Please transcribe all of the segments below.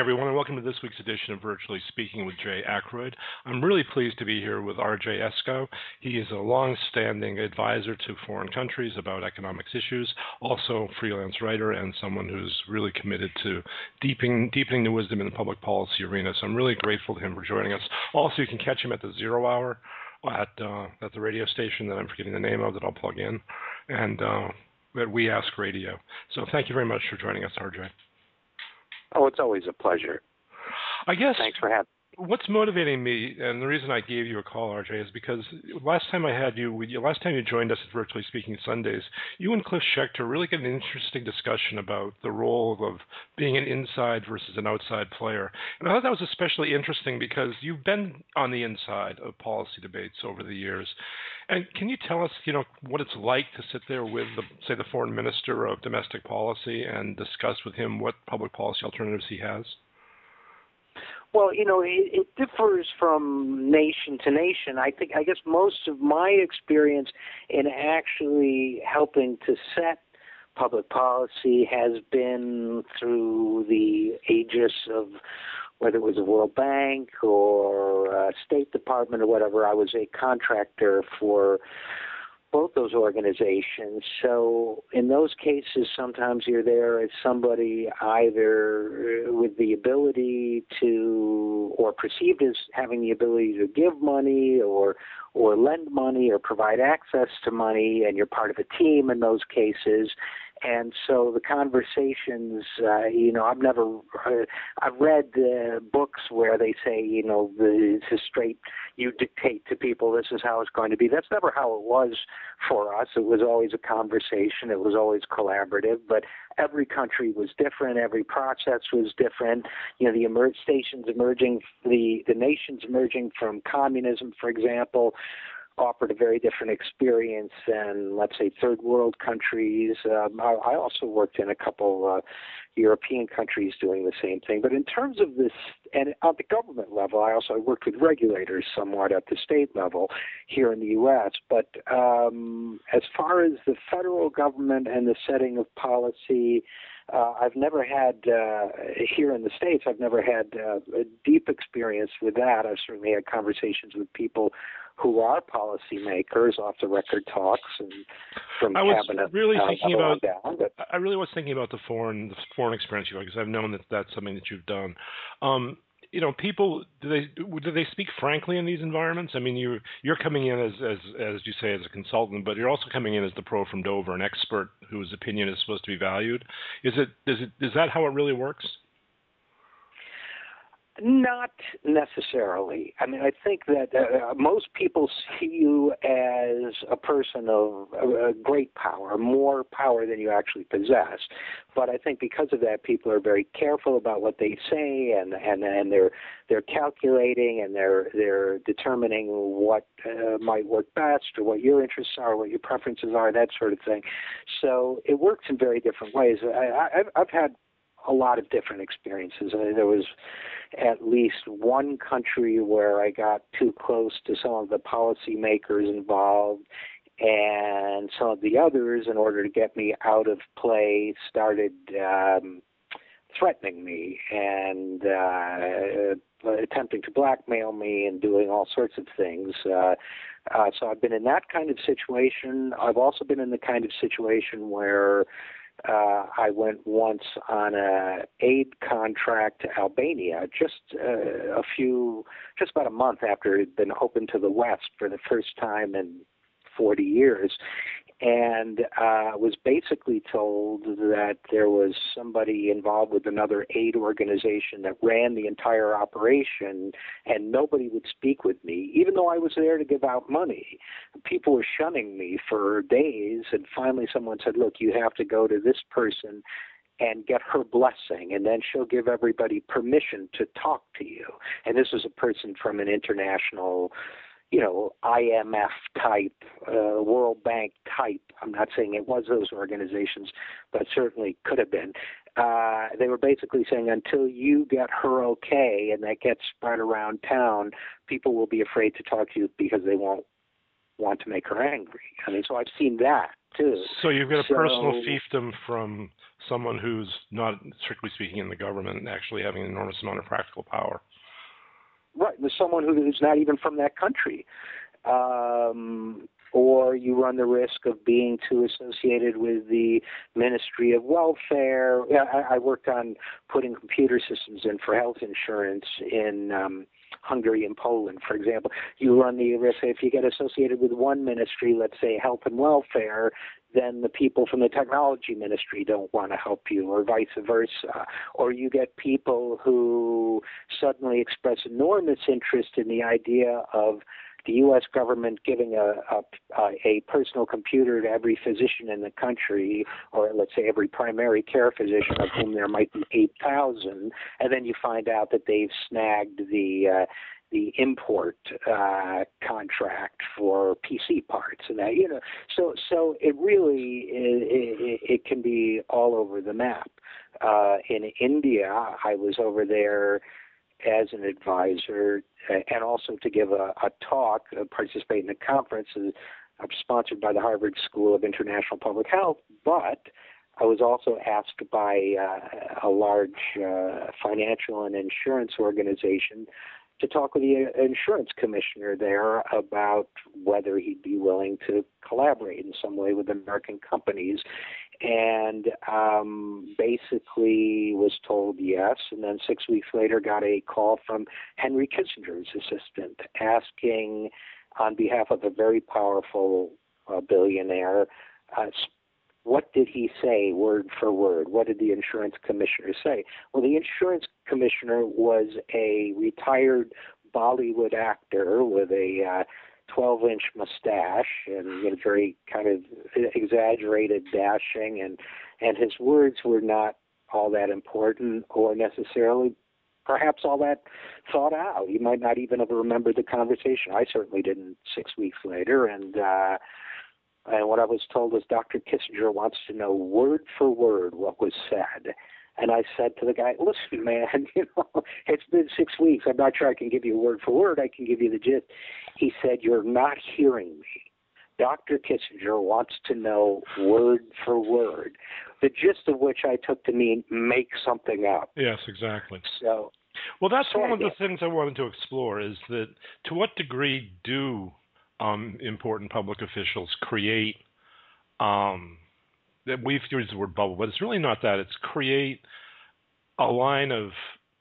Everyone, and welcome to this week's edition of Virtually Speaking with Jay Ackroyd. I'm really pleased to be here with RJ Eskow. He is a long-standing advisor to foreign countries about economics issues, also freelance writer and someone who's really committed to deepening, deepening the wisdom in the public policy arena. So I'm really grateful to him for joining us. Also, you can catch him at the Zero Hour at uh, at the radio station that I'm forgetting the name of that I'll plug in, and uh, at We Act Radio. So thank you very much for joining us, RJ. Oh, it's always a pleasure. I guess. Thanks for having. What's motivating me, and the reason I gave you a call, RJ, is because last time I had you, last time you joined us at Virtually Speaking Sundays, you and Cliff Schecter really got an interesting discussion about the role of being an inside versus an outside player. And I thought that was especially interesting because you've been on the inside of policy debates over the years. And can you tell us, you know, what it's like to sit there with, the, say, the foreign minister of domestic policy and discuss with him what public policy alternatives he has? Well, you know, it, it differs from nation to nation. I think, I guess, most of my experience in actually helping to set public policy has been through the aegis of whether it was a World Bank or a State Department or whatever. I was a contractor for both those organizations. So in those cases, sometimes you're there as somebody either uh, with the ability to, or perceived as having the ability to give money or or lend money or provide access to money, and you're part of a team in those cases and so the conversations, uh, you know, I've never, uh, I've read uh, books where they say, you know, the, it's a straight, you dictate to people this is how it's going to be. That's never how it was for us. It was always a conversation. It was always collaborative, but every country was different. Every process was different. You know, the emerge stations emerging, the the nations emerging from communism, for example offered a very different experience than, let's say, third world countries. Um, I, I also worked in a couple uh, European countries doing the same thing. But in terms of this, and at the government level, I also worked with regulators somewhat at the state level here in the U.S. But um, as far as the federal government and the setting of policy, uh, I've never had uh, here in the states. I've never had uh, a deep experience with that. I've certainly had conversations with people who are policymakers off the record talks and from I was cabinet. really uh, thinking about. Down, but, I really was thinking about the foreign the foreign experience you because I've known that that's something that you've done. Um, you know, people do they do they speak frankly in these environments? I mean, you you're coming in as as as you say as a consultant, but you're also coming in as the pro from Dover, an expert whose opinion is supposed to be valued. Is it is it is that how it really works? Not necessarily. I mean, I think that uh, most people see you as a person of uh, great power, more power than you actually possess. But I think because of that, people are very careful about what they say, and and and they're they're calculating and they're they're determining what uh, might work best, or what your interests are, what your preferences are, that sort of thing. So it works in very different ways. I, I've, I've had a lot of different experiences. I mean, there was at least one country where I got too close to some of the policymakers involved, and some of the others, in order to get me out of play, started um, threatening me and uh, attempting to blackmail me and doing all sorts of things. Uh, uh, so I've been in that kind of situation. I've also been in the kind of situation where uh, I went once on a aid contract to Albania, just uh, a few, just about a month after it had been opened to the West for the first time in 40 years, and uh, was basically told that there was somebody involved with another aid organization that ran the entire operation, and nobody would speak with me, even though I was there to give out money. People were shunning me for days, and finally someone said, "Look, you have to go to this person." and get her blessing, and then she'll give everybody permission to talk to you. And this was a person from an international you know, IMF type, uh, World Bank type. I'm not saying it was those organizations, but certainly could have been. Uh, they were basically saying until you get her okay and that gets spread around town, people will be afraid to talk to you because they won't want to make her angry. I mean, so I've seen that too. So you've got a so, personal fiefdom from someone who's not strictly speaking in the government actually having an enormous amount of practical power. Right, with someone who's not even from that country. Um, or you run the risk of being too associated with the Ministry of Welfare. I, I worked on putting computer systems in for health insurance in um, Hungary and Poland, for example. You run the risk if you get associated with one ministry, let's say health and welfare, then the people from the technology ministry don't want to help you, or vice versa. Or you get people who suddenly express enormous interest in the idea of the U.S. government giving a, a, a personal computer to every physician in the country, or let's say every primary care physician, of whom there might be 8,000, and then you find out that they've snagged the uh, the import uh, contract for PC parts and that you know so so it really it, it, it can be all over the map. Uh, in India, I was over there as an advisor uh, and also to give a, a talk, uh, participate in a conference uh, sponsored by the Harvard School of International Public Health. But I was also asked by uh, a large financial and insurance organization to talk with the insurance commissioner there about whether he'd be willing to collaborate in some way with American companies. And um, basically was told yes. And then six weeks later, got a call from Henry Kissinger's assistant asking, on behalf of a very powerful uh, billionaire, uh, what did he say word for word? What did the insurance commissioner say? Well, the insurance commissioner was a retired Bollywood actor with a uh, 12 inch mustache and you know, very kind of exaggerated dashing and and his words were not all that important or necessarily perhaps all that thought out. He might not even have remembered the conversation. I certainly didn't six weeks later and uh and what I was told was Dr. Kissinger wants to know word for word what was said. And I said to the guy, listen, man, you know, it's been six weeks. I'm not sure I can give you word for word. I can give you the gist. He said, you're not hearing me. Dr. Kissinger wants to know word for word, the gist of which I took to mean make something up. Yes, exactly. So, well, that's so one of the things I wanted to explore is that to what degree do um, important public officials create um, we've used the word bubble, but it's really not that. It's create a line of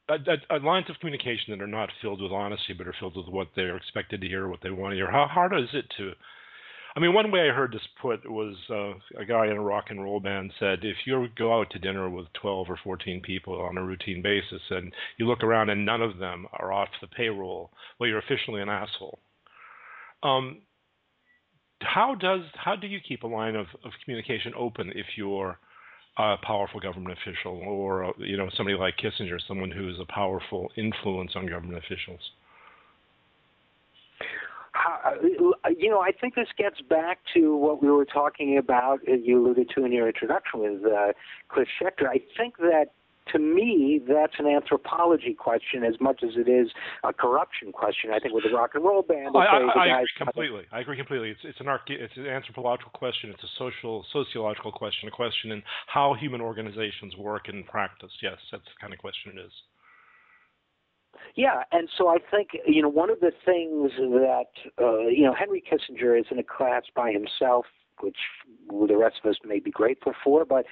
a, a, a lines of communication that are not filled with honesty, but are filled with what they're expected to hear, what they want to hear. How hard is it to? I mean, one way I heard this put was uh, a guy in a rock and roll band said, if you go out to dinner with 12 or 14 people on a routine basis, and you look around and none of them are off the payroll, well, you're officially an asshole. Um, how does how do you keep a line of, of communication open if you're a powerful government official or you know somebody like Kissinger, someone who is a powerful influence on government officials? You know, I think this gets back to what we were talking about. You alluded to in your introduction with uh, Cliff Schecter. I think that to me, that's an anthropology question as much as it is a corruption question. I think with the rock and roll band, I, I, I agree completely. I agree completely. It's it's an it's an anthropological question. It's a social sociological question. A question in how human organizations work in practice. Yes, that's the kind of question it is. Yeah, and so I think you know one of the things that uh, you know Henry Kissinger is in a class by himself which the rest of us may be grateful for. But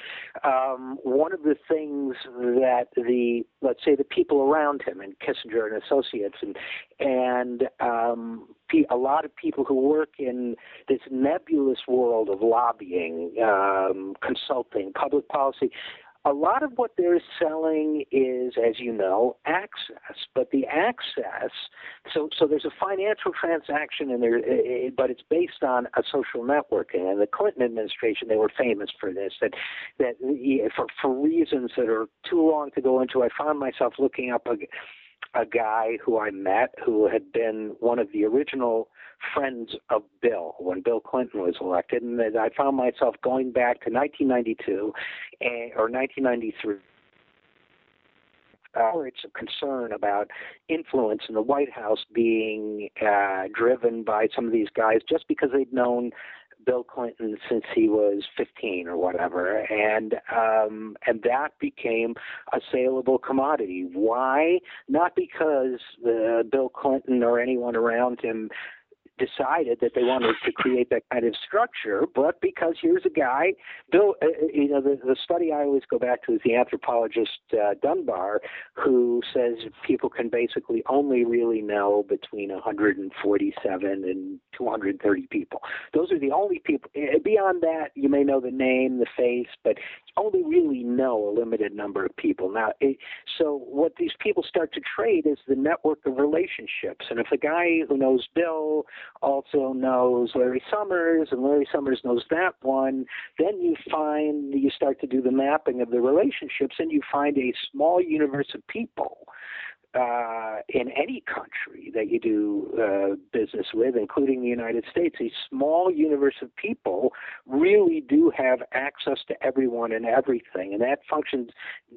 um, one of the things that the let's say the people around him and Kissinger and associates and and um, a lot of people who work in this nebulous world of lobbying, um, consulting, public policy, a lot of what they're selling is, as you know, access. But the access, so so there's a financial transaction in there, eh, eh, but it's based on a social networking. And the Clinton administration, they were famous for this. That that for for reasons that are too long to go into, I found myself looking up a a guy who I met who had been one of the original friends of Bill when Bill Clinton was elected, and I found myself going back to 1992 and, or 1993. Uh, it's a concern about influence in the White House being uh, driven by some of these guys just because they'd known Bill Clinton since he was 15 or whatever, and um, and that became a saleable commodity. Why? Not because uh, Bill Clinton or anyone around him decided that they wanted to create that kind of structure, but because here's a guy, Bill, uh, uh, you know, the, the study I always go back to is the anthropologist uh, Dunbar, who says people can basically only really know between 147 and 230 people. Those are the only people. Eh, beyond that, you may know the name, the face, but only really know a limited number of people. Now, it, so what these people start to trade is the network of relationships. And if a guy who knows Bill also knows Larry Summers, and Larry Summers knows that one, then you find you start to do the mapping of the relationships, and you find a small universe of people uh, in any country that you do uh, business with, including the United States, a small universe of people really do have access to everyone and everything. And that functions,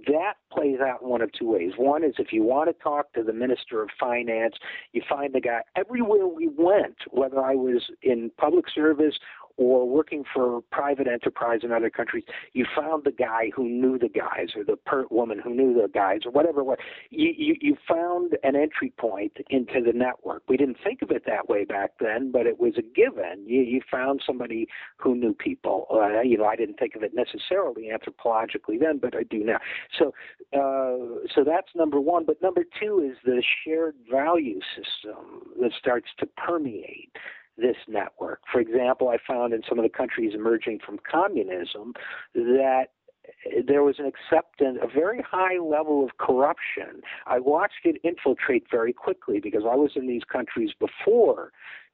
that plays out in one of two ways. One is if you want to talk to the Minister of Finance, you find the guy everywhere we went, whether I was in public service or working for private enterprise in other countries, you found the guy who knew the guys or the per- woman who knew the guys or whatever. What you, you you found an entry point into the network. We didn't think of it that way back then, but it was a given. You you found somebody who knew people. Uh, you know, I didn't think of it necessarily anthropologically then, but I do now. So uh, so that's number one. But number two is the shared value system that starts to permeate this network. For example, I found in some of the countries emerging from communism that there was an acceptance, a very high level of corruption. I watched it infiltrate very quickly because I was in these countries before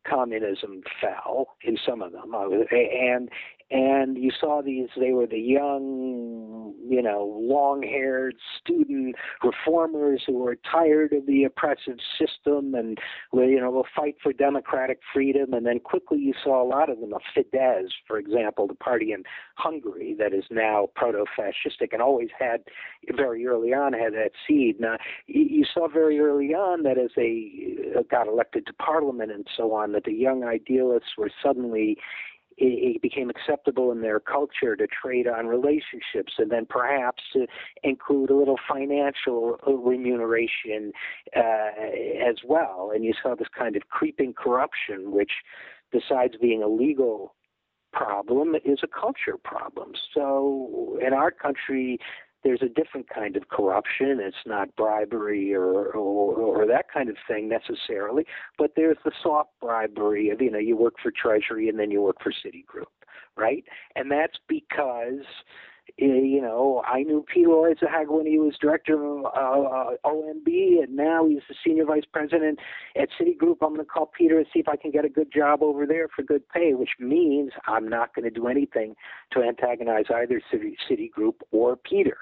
communism fell in some of them, and and you saw these they were the young you know long haired student reformers who were tired of the oppressive system and you know will fight for democratic freedom. And then quickly you saw a lot of them a fidesz for example the party in hungary that is now proto fascistic and always had very early on had that seed. Now you saw very early on that as they uh, got elected to parliament and so on that the young idealists were suddenly it, became acceptable in their culture to trade on relationships and then perhaps to include a little financial remuneration uh, as well. And you saw this kind of creeping corruption, which, besides being a legal problem, is a culture problem. So in our country, there's a different kind of corruption. It's not bribery or, or or that kind of thing necessarily, but there's the soft bribery of you know you work for Treasury and then you work for Citigroup, right? And that's because eh, you know, I knew Peter Orszag when he was director of uh, OMB, and now he's the senior vice president at Citigroup. I'm going to call Peter and see if I can get a good job over there for good pay, which means I'm not going to do anything to antagonize either Citigroup or Peter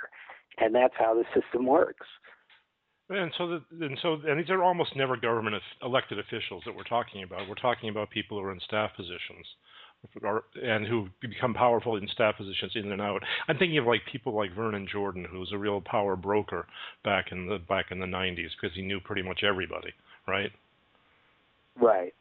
and that's how the system works. And so, the, and so, and these are almost never government elected officials that we're talking about. We're talking about people who are in staff positions, and who become powerful in staff positions in and out. I'm thinking of like people like Vernon Jordan, who was a real power broker back in the back in the 90s because he knew pretty much everybody, right? Right.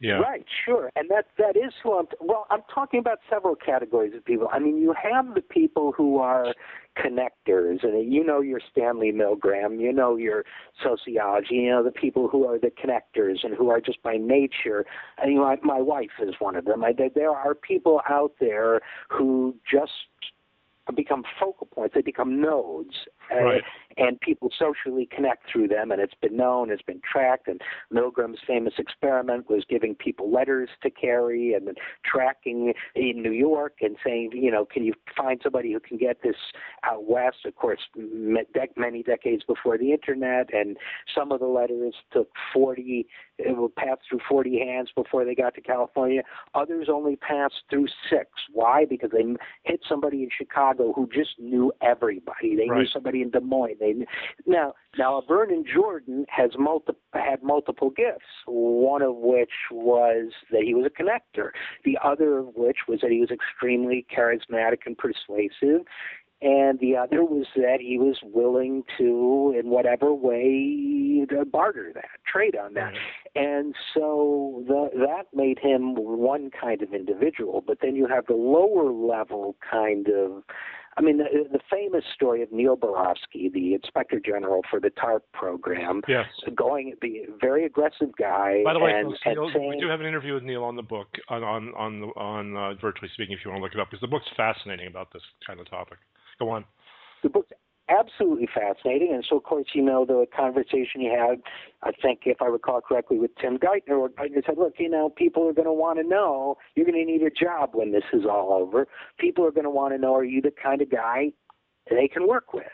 Yeah. Right, sure. And that that is who I'm well, I'm talking about several categories of people. I mean, you have the people who are connectors and you know your Stanley Milgram, you know your sociology, you know the people who are the connectors and who are just by nature. I mean, my, my wife is one of them. I, there are people out there who just become focal points. They become nodes, right. and people socially connect through them. And it's been known, it's been tracked. And Milgram's famous experiment was giving people letters to carry and then tracking in New York and saying, you know, can you find somebody who can get this out west? Of course, many decades before the internet, and some of the letters took 40 it will pass through 40 hands before they got to California. Others only passed through six. Why? Because they hit somebody in Chicago who just knew everybody. They right. knew somebody in Des Moines. They now now Vernon Jordan has multi- had multiple gifts. One of which was that he was a connector. The other of which was that he was extremely charismatic and persuasive and the other was that he was willing to, in whatever way, to barter that, trade on that. And so the, that made him one kind of individual. But then you have the lower level kind of I mean, the, the famous story of Neil Barofsky, the Inspector General for the TARP program, yes. going the very aggressive guy. By the way, and, folks, and saying, we do have an interview with Neil on the book on on on, on uh, virtually speaking. If you want to look it up, because the book's fascinating about this kind of topic. Go on. The book's absolutely fascinating. And so, of course, you know the conversation you had, I think, if I recall correctly, with Tim Geithner, where Geithner said, look, you know, people are going to want to know, you're going to need a job when this is all over. People are going to want to know, are you the kind of guy they can work with.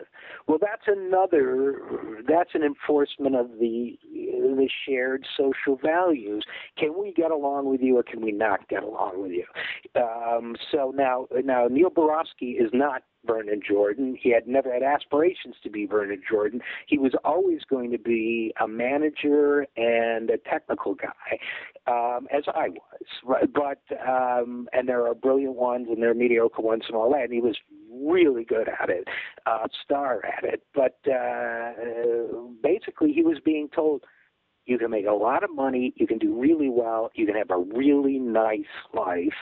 Well, that's another. That's an enforcement of the the shared social values. Can we get along with you, or can we not get along with you? Um, so now, now Neil Barofsky is not Vernon Jordan. He had never had aspirations to be Vernon Jordan. He was always going to be a manager and a technical guy, um, as I was. But um, and there are brilliant ones and there are mediocre ones and all that. And he was really good at it, uh, star at it. But uh, basically, he was being told. You can make a lot of money. You can do really well. You can have a really nice life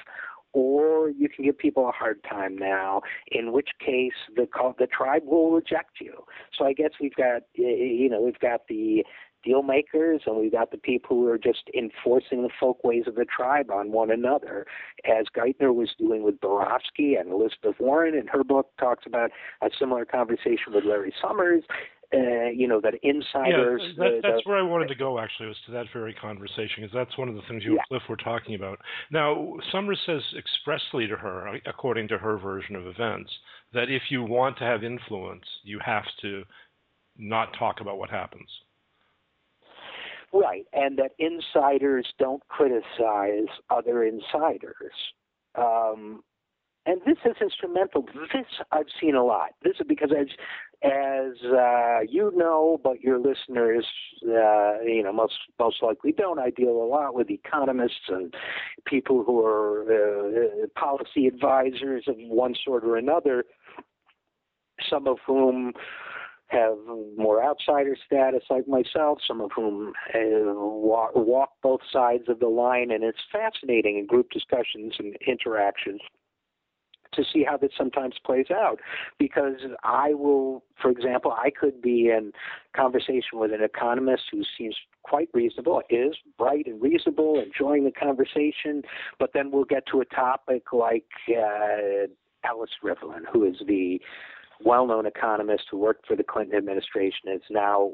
or you can give people a hard time now, in which case the the tribe will reject you. So I guess we've got you know we've got the deal makers and we've got the people who are just enforcing the folk ways of the tribe on one another, as Geithner was doing with Barofsky and Elizabeth Warren in her book talks about a similar conversation with Larry Summers uh, you know, that insiders. Yeah, that, that's the, where I wanted to go. Actually, was to that very conversation because that's one of the things you yeah. and Cliff were talking about. Now, Summers says expressly to her, according to her version of events, that if you want to have influence, you have to not talk about what happens. Right, and that insiders don't criticize other insiders. Um, and this is instrumental. This I've seen a lot. This is because as as uh, you know, but your listeners, uh, you know, most most likely don't. I deal a lot with economists and people who are uh, policy advisors of one sort or another. Some of whom have more outsider status, like myself. Some of whom uh, walk, walk both sides of the line, and it's fascinating in group discussions and interactions to see how this sometimes plays out. Because I will, for example, I could be in conversation with an economist who seems quite reasonable, is bright and reasonable, enjoying the conversation, but then we'll get to a topic like uh, Alice Rivlin, who is the well-known economist who worked for the Clinton administration. Is now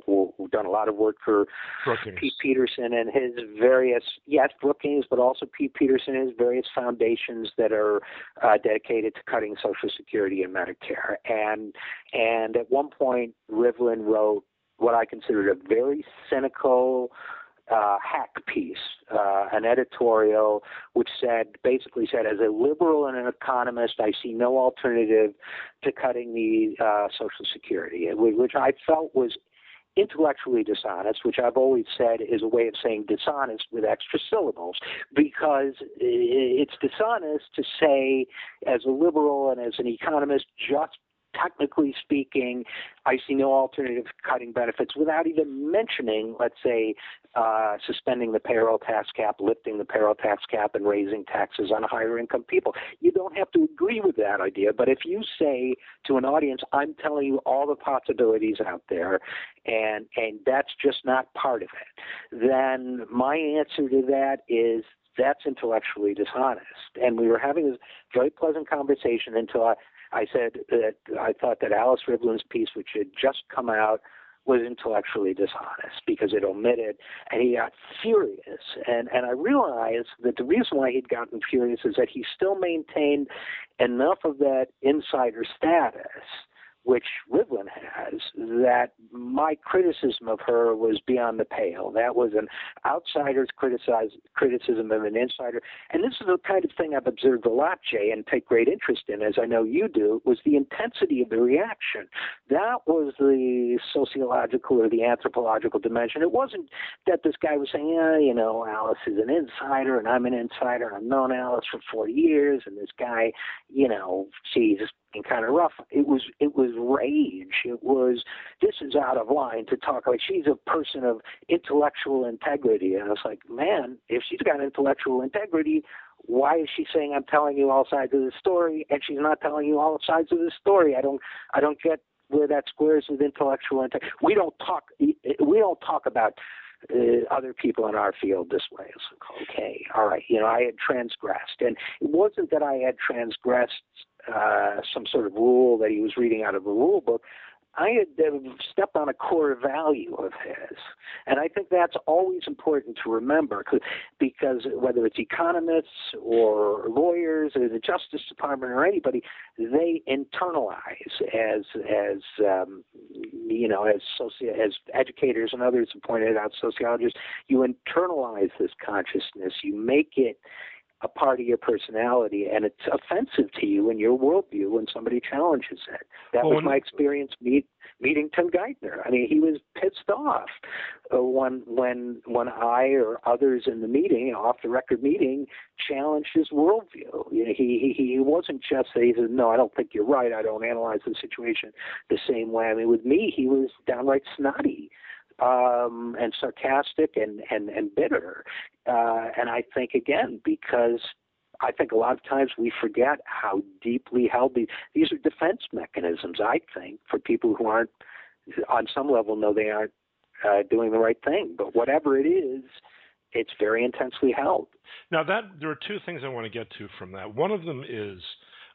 done a lot of work for Brookings. Pete Peterson and his various yes Brookings, but also Pete Peterson and his various foundations that are uh, dedicated to cutting Social Security and Medicare. And and at one point, Rivlin wrote what I considered a very cynical uh, hack piece, uh, an editorial which said basically said, as a liberal and an economist, I see no alternative to cutting the uh, Social Security, which I felt was intellectually dishonest, which I've always said is a way of saying dishonest with extra syllables, because it's dishonest to say, as a liberal and as an economist, just technically speaking, I see no alternative cutting benefits without even mentioning, let's say, uh, suspending the payroll tax cap, lifting the payroll tax cap, and raising taxes on higher income people. You don't have to agree with that idea, but if you say to an audience, I'm telling you all the possibilities out there, and and that's just not part of it, then my answer to that is that's intellectually dishonest. And we were having this very pleasant conversation until I, I said that I thought that Alice Rivlin's piece, which had just come out, was intellectually dishonest because it omitted, and he got furious. And and I realized that the reason why he'd gotten furious is that he still maintained enough of that insider status which Rivlin has, that my criticism of her was beyond the pale. That was an outsider's criticism of an insider. And this is the kind of thing I've observed a lot, Jay, and take great interest in, as I know you do, was the intensity of the reaction. That was the sociological or the anthropological dimension. It wasn't that this guy was saying, yeah, you know, Alice is an insider and I'm an insider and I've known Alice for 40 years and this guy, you know, she's kind of rough. It was it was rage. It was this is out of line to talk like she's a person of intellectual integrity. And I was like, man, if she's got intellectual integrity, why is she saying I'm telling you all sides of the story and she's not telling you all sides of the story? I don't I don't get where that squares with intellectual integrity. We don't talk we don't talk about uh, other people in our field this way. It's like, okay, all right, you know, I had transgressed, and it wasn't that I had transgressed uh, some sort of rule that he was reading out of a rule book. I had uh, stepped on a core value of his. And I think that's always important to remember because whether it's economists or lawyers or the Justice Department or anybody, they internalize as, as um, you know, as, soci- as educators and others have pointed out, sociologists, you internalize this consciousness. You make it a part of your personality, and it's offensive to you in your worldview when somebody challenges it. That well, was my experience meet, meeting Tim Geithner. I mean, he was pissed off uh, when when when I or others in the meeting, off the record meeting, challenged his worldview. You know, he he he wasn't just that he said, "No, I don't think you're right. I don't analyze the situation the same way." I mean, with me, he was downright snotty um, and sarcastic and, and, and bitter. Uh, and I think, again, because I think a lot of times we forget how deeply held these, these are defense mechanisms, I think, for people who aren't, on some level, know they aren't uh, doing the right thing. But whatever it is, it's very intensely held. Now, that there are two things I want to get to from that. One of them is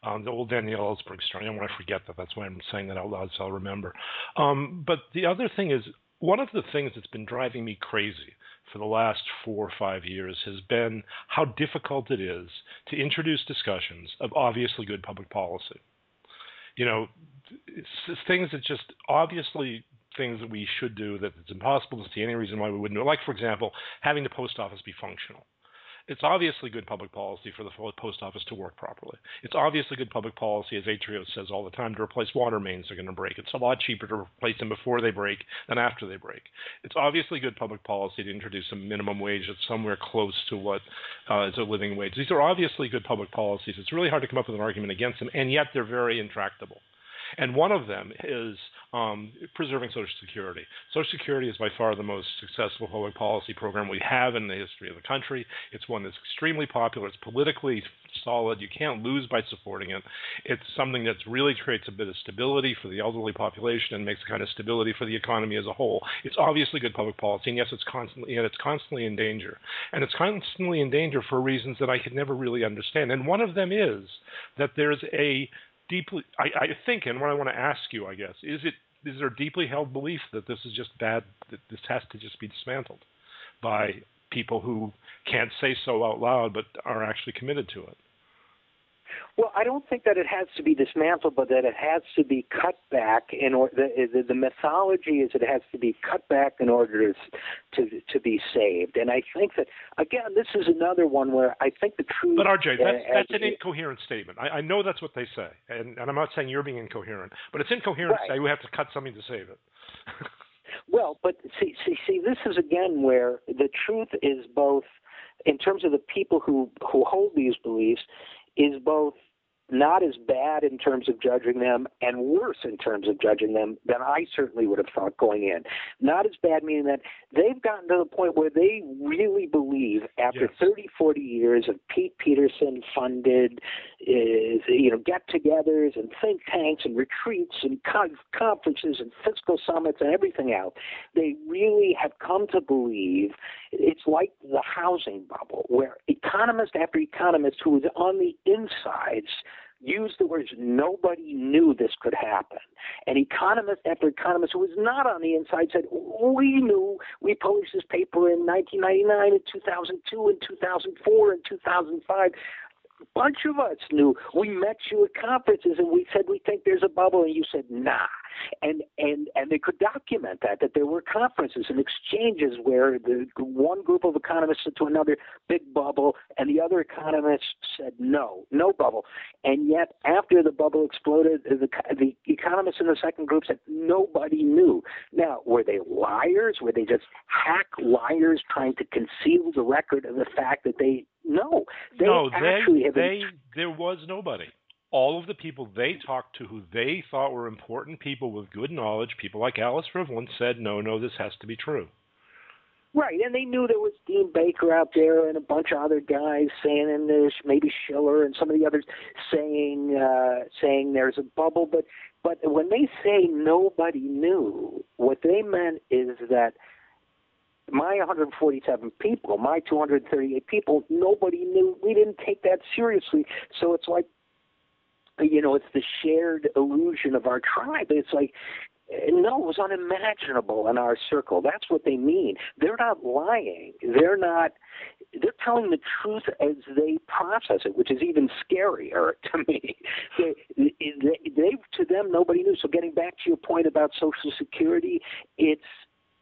um, the old Daniel Ellsberg story. I don't want to forget that. That's why I'm saying that out loud, so I'll remember. Um, but the other thing is, one of the things that's been driving me crazy for the last four or five years has been how difficult it is to introduce discussions of obviously good public policy. You know, things that just obviously things that we should do that it's impossible to see any reason why we wouldn't do. Like, for example, having the post office be functional it's obviously good public policy for the post office to work properly. It's obviously good public policy, as Atrios says all the time, to replace water mains that are going to break. It's a lot cheaper to replace them before they break than after they break. It's obviously good public policy to introduce a minimum wage that's somewhere close to what uh, is a living wage. These are obviously good public policies. It's really hard to come up with an argument against them, and yet they're very intractable. And one of them is um, preserving Social Security. Social Security is by far the most successful public policy program we have in the history of the country. It's one that's extremely popular. It's politically solid. You can't lose by supporting it. It's something that really creates a bit of stability for the elderly population and makes a kind of stability for the economy as a whole. It's obviously good public policy, and yes, it's constantly and it's constantly in danger. And it's constantly in danger for reasons that I could never really understand. And one of them is that there's a deeply I, I think and what I want to ask you I guess is it is there a deeply held belief that this is just bad that this has to just be dismantled by people who can't say so out loud but are actually committed to it well, I don't think that it has to be dismantled, but that it has to be cut back in order. The, the, the mythology is it has to be cut back in order to, to to be saved. And I think that again, this is another one where I think the truth. But RJ, that's, uh, that's an incoherent statement. I, I know that's what they say, and, and I'm not saying you're being incoherent, but it's incoherent right. to say we have to cut something to save it. well, but see, see, see, this is again where the truth is both in terms of the people who who hold these beliefs is both not as bad in terms of judging them and worse in terms of judging them than I certainly would have thought going in. Not as bad, meaning that they've gotten to the point where they really believe after yes. 30, 40 years of Pete Peterson funded, you know, get togethers and think tanks and retreats and conferences and fiscal summits and everything else, they really have come to believe it's like the housing bubble where economist after economist who is on the insides used the words nobody knew this could happen. And economist after economist who was not on the inside said, We knew. We published this paper in 1999 and 2002 and 2004 and 2005 bunch of us knew. We met you at conferences and we said we think there's a bubble, and you said nah. And and and they could document that that there were conferences and exchanges where the one group of economists said to another big bubble, and the other economists said no, no bubble. And yet after the bubble exploded, the the economists in the second group said nobody knew. Now were they liars? Were they just hack liars trying to conceal the record of the fact that they no, they no, actually they. They, there was nobody. all of the people they talked to who they thought were important people with good knowledge, people like Alice Rivlin, said, no, no, this has to be true. Right, and they knew there was Dean Baker out there and a bunch of other guys saying, and there's maybe Shiller and some of the others saying saying uh, saying there's a bubble. But but when they say nobody knew, what they meant is that my 147 people, my 238 people, nobody knew. We didn't take that seriously. So it's like you know, it's the shared illusion of our tribe. It's like no, it was unimaginable in our circle. That's what they mean. They're not lying. They're not. They're telling the truth as they process it, which is even scarier to me. They, they, they, to them, nobody knew. So, getting back to your point about Social Security, it's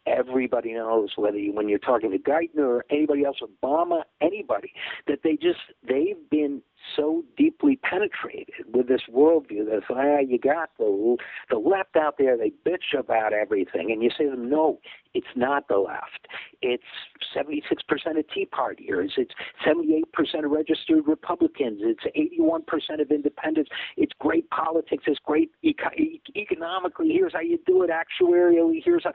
everybody knows whether you, when you're talking to Geithner or anybody else, Obama, anybody, that they just they've been so deeply penetrated with this worldview that ah, you got the the left out there, they bitch about everything, and you say to them, no, it's not the left. It's 76% of Tea Partiers. It's 78% of registered Republicans. It's 81% of independents. It's great politics. It's great eco- economically. Here's how you do it. Actuarially, here's how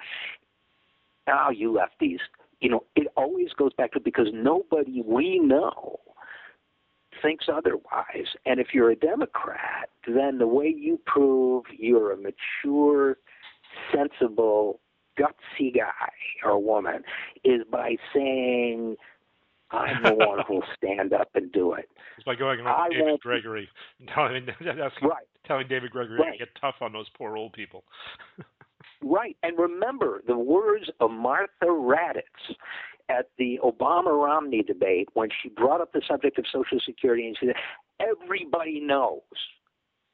oh, you lefties. You know, it always goes back to because nobody we know thinks otherwise. And if you're a Democrat, then the way you prove you're a mature, sensible, gutsy guy or woman is by saying, I'm the one who'll stand up and do it. It's by going on David Gregory, telling, that's right. telling David Gregory right. to get tough on those poor old people. Right. And remember the words of Martha Raddatz at the Obama Romney debate when she brought up the subject of Social Security and she said, everybody knows,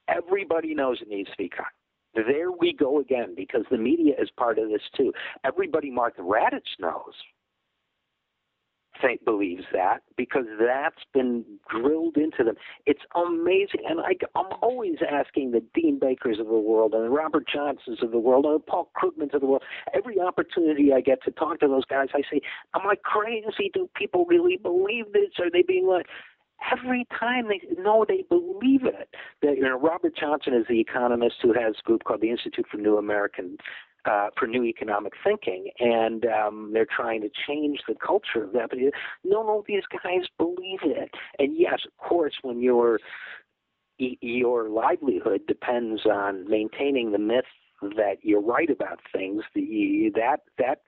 everybody knows it needs to be cut. There we go again because the media is part of this too. Everybody Martha Raddatz knows think believes that because that's been drilled into them. It's amazing, and I, I'm always asking the Dean Bakers of the world and the Robert Johnsons of the world and the Paul Krugmans of the world. Every opportunity I get to talk to those guys, I say, "Am I crazy? Do people really believe this? Are they being like?" Every time they know they believe it. That you know, Robert Johnson is the economist who has a group called the Institute for New American uh, for new economic thinking, and um, they're trying to change the culture of that. But no, no, these guys believe it. And yes, of course, when your your livelihood depends on maintaining the myth that you're right about things, the, that that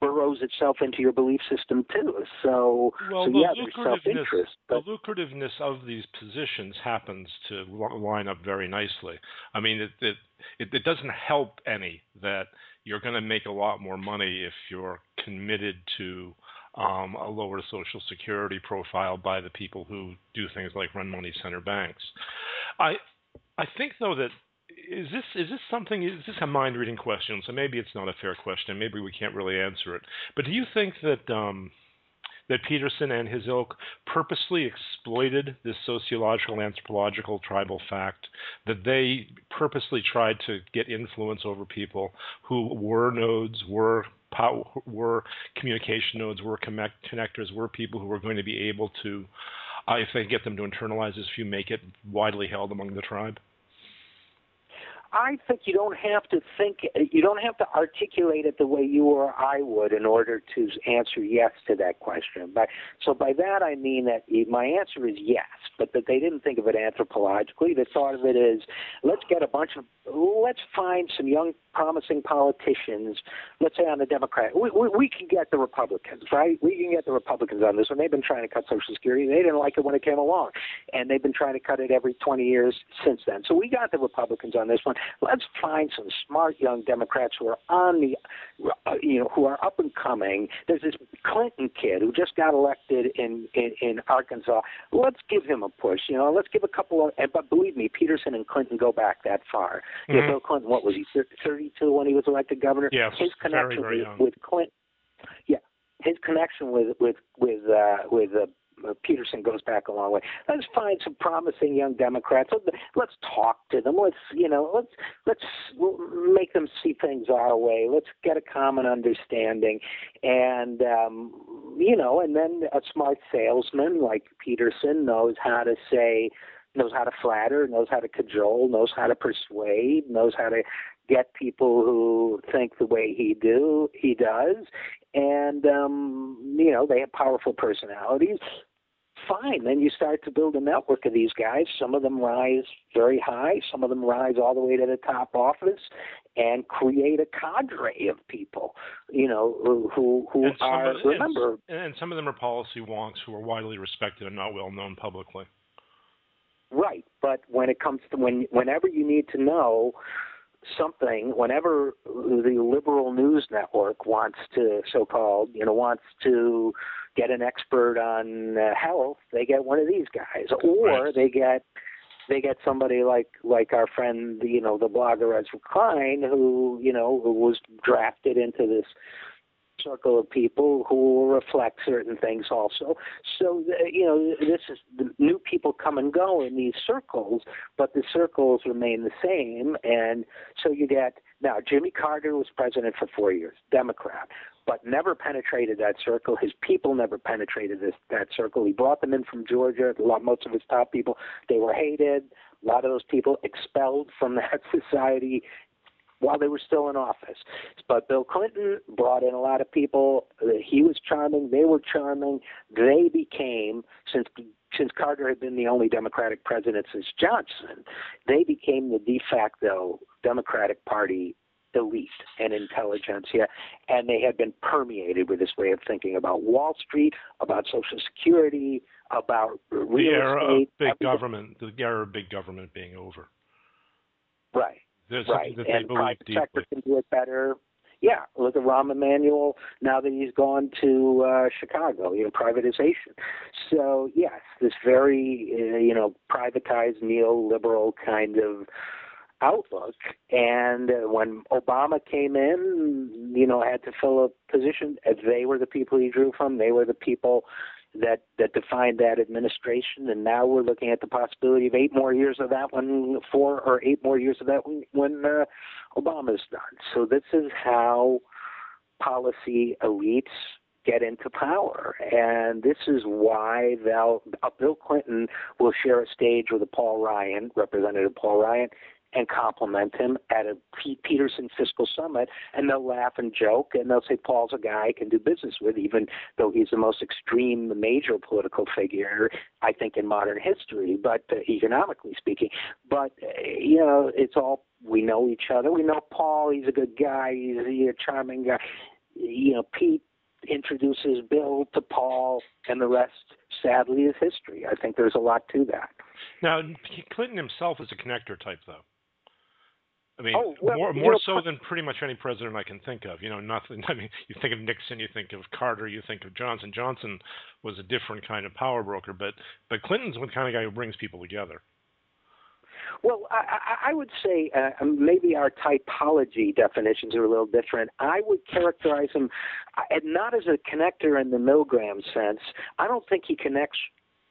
burrows itself into your belief system too. So, well, so the yeah, there's self-interest. But... The lucrativeness of these positions happens to line up very nicely. I mean, it it, it, it doesn't help any that you're going to make a lot more money if you're committed to um, a lower social security profile by the people who do things like run money center banks. I I think though that is this is this something is this a mind reading question? So maybe it's not a fair question. Maybe we can't really answer it. But do you think that um, that Peterson and his ilk purposely exploited this sociological, anthropological, tribal fact that they purposely tried to get influence over people who were nodes, were power, were communication nodes, were connect, connectors, were people who were going to be able to, uh, if they get them to internalize this view, make it widely held among the tribe? I think you don't have to think, you don't have to articulate it the way you or I would in order to answer yes to that question. But so by that I mean that my answer is yes, but that they didn't think of it anthropologically. They thought of it as let's get a bunch of, let's find some young promising politicians, let's say on the Democrat, we, we, we can get the Republicans, right? We can get the Republicans on this one. They've been trying to cut Social Security. They didn't like it when it came along, and they've been trying to cut it every 20 years since then. So we got the Republicans on this one. Let's find some smart young Democrats who are on the, uh, you know, who are up and coming. There's this Clinton kid who just got elected in, in in Arkansas. Let's give him a push. You know, let's give a couple of. But believe me, Peterson and Clinton go back that far. Mm-hmm. You know, Bill Clinton, what was he, 32 when he was elected governor? Yes, his connection very, very with, with Clinton. Yeah, his connection with with with uh, with uh, Peterson goes back a long way. Let's find some promising young Democrats. Let's talk to them. Let's you know let's let's make them see things our way. Let's get a common understanding, and um, you know, and then a smart salesman like Peterson knows how to say knows how to flatter, knows how to cajole, knows how to persuade, knows how to get people who think the way he do he does, and um, you know they have powerful personalities. Fine, then you start to build a network of these guys. Some of them rise very high, some of them rise all the way to the top office, and create a cadre of people. You know who who are of, remember, and, and some of them are policy wonks who are widely respected and not well known publicly. Right, but when it comes to when whenever you need to know something whenever the liberal news network wants to so-called you know wants to get an expert on uh, health they get one of these guys or right. they get they get somebody like like our friend you know the blogger Ezra Klein who you know who was drafted into this circle of people who reflect certain things also. So uh, you know, this is the new people come and go in these circles, but the circles remain the same. And so you get now Jimmy Carter was president for four years, Democrat, but never penetrated that circle. His people never penetrated this that circle. He brought them in from Georgia. A lot, most of his top people, they were hated. A lot of those people expelled from that society while they were still in office. But Bill Clinton brought in a lot of people. He was charming. They were charming. They became since since Carter had been the only Democratic president since Johnson, they became the de facto Democratic Party elite and intelligentsia, and they had been permeated with this way of thinking about Wall Street, about Social Security, about real the era estate. of big government, the era of big government being over. Right. There's right. that and they private deeply. sector can do it better. Yeah, look at Rahm Emanuel now that he's gone to uh, Chicago, you know, privatization. So, yes, this very, uh, you know, privatized neoliberal kind of outlook. And uh, when Obama came in, you know, had to fill a position, they were the people he drew from. They were the people that that defined that administration, and now we're looking at the possibility of eight more years of that one, four or eight more years of that when, when uh, Obama's done. So this is how policy elites get into power, and this is why they'll, uh, Bill Clinton will share a stage with a Paul Ryan, Representative Paul Ryan, and compliment him at a Peterson Fiscal Summit, and they'll laugh and joke, and they'll say Paul's a guy I can do business with, even though he's the most extreme major political figure I think in modern history, but uh, economically speaking. But uh, you know, it's all we know each other. We know Paul; he's a good guy. He's, he's a charming guy. You know, Pete introduces Bill to Paul, and the rest, sadly, is history. I think there's a lot to that. Now, Clinton himself is a connector type, though. I mean, Oh, well, more more know, so than pretty much any president I can think of. You know, nothing. I mean, you think of Nixon, you think of Carter, you think of Johnson. Johnson was a different kind of power broker, but but Clinton's the kind of guy who brings people together. Well, I, I I would say uh, maybe our typology definitions are a little different. I would characterize him uh, not as a connector in the Milgram sense. I don't think he connects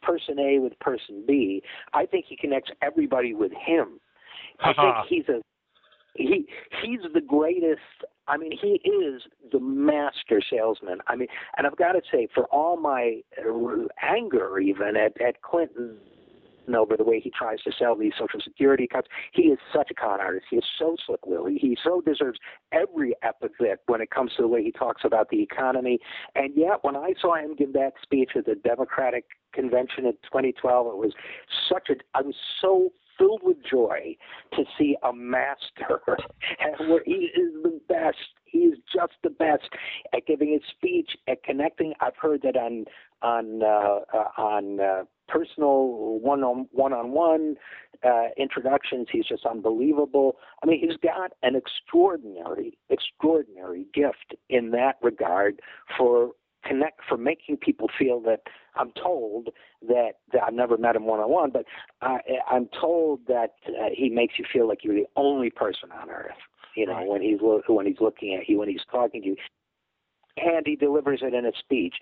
person A with person B. I think he connects everybody with him. I think he's a he he's the greatest I mean, he is the master salesman. I mean, and I've got to say, for all my anger, even at, at Clinton over the way he tries to sell these Social Security cuts, he is such a con artist. He is so slick Willie. He so deserves every epithet when it comes to the way he talks about the economy. And yet, when I saw him give that speech at the Democratic convention in 2012, it was such a. I was so filled with joy to see a master where he is the best. He is just the best at giving his speech, at connecting. I've heard that on on uh, uh, on uh, personal one on one on one introductions. He's just unbelievable. I mean, he's got an extraordinary, extraordinary gift in that regard for connect for making people feel that I'm told that, that I've never met him one on one, but I, I'm told that uh, he makes you feel like you're the only person on earth. You know, Right. when he's lo- when he's looking at you, when he's talking to you, and he delivers it in a speech.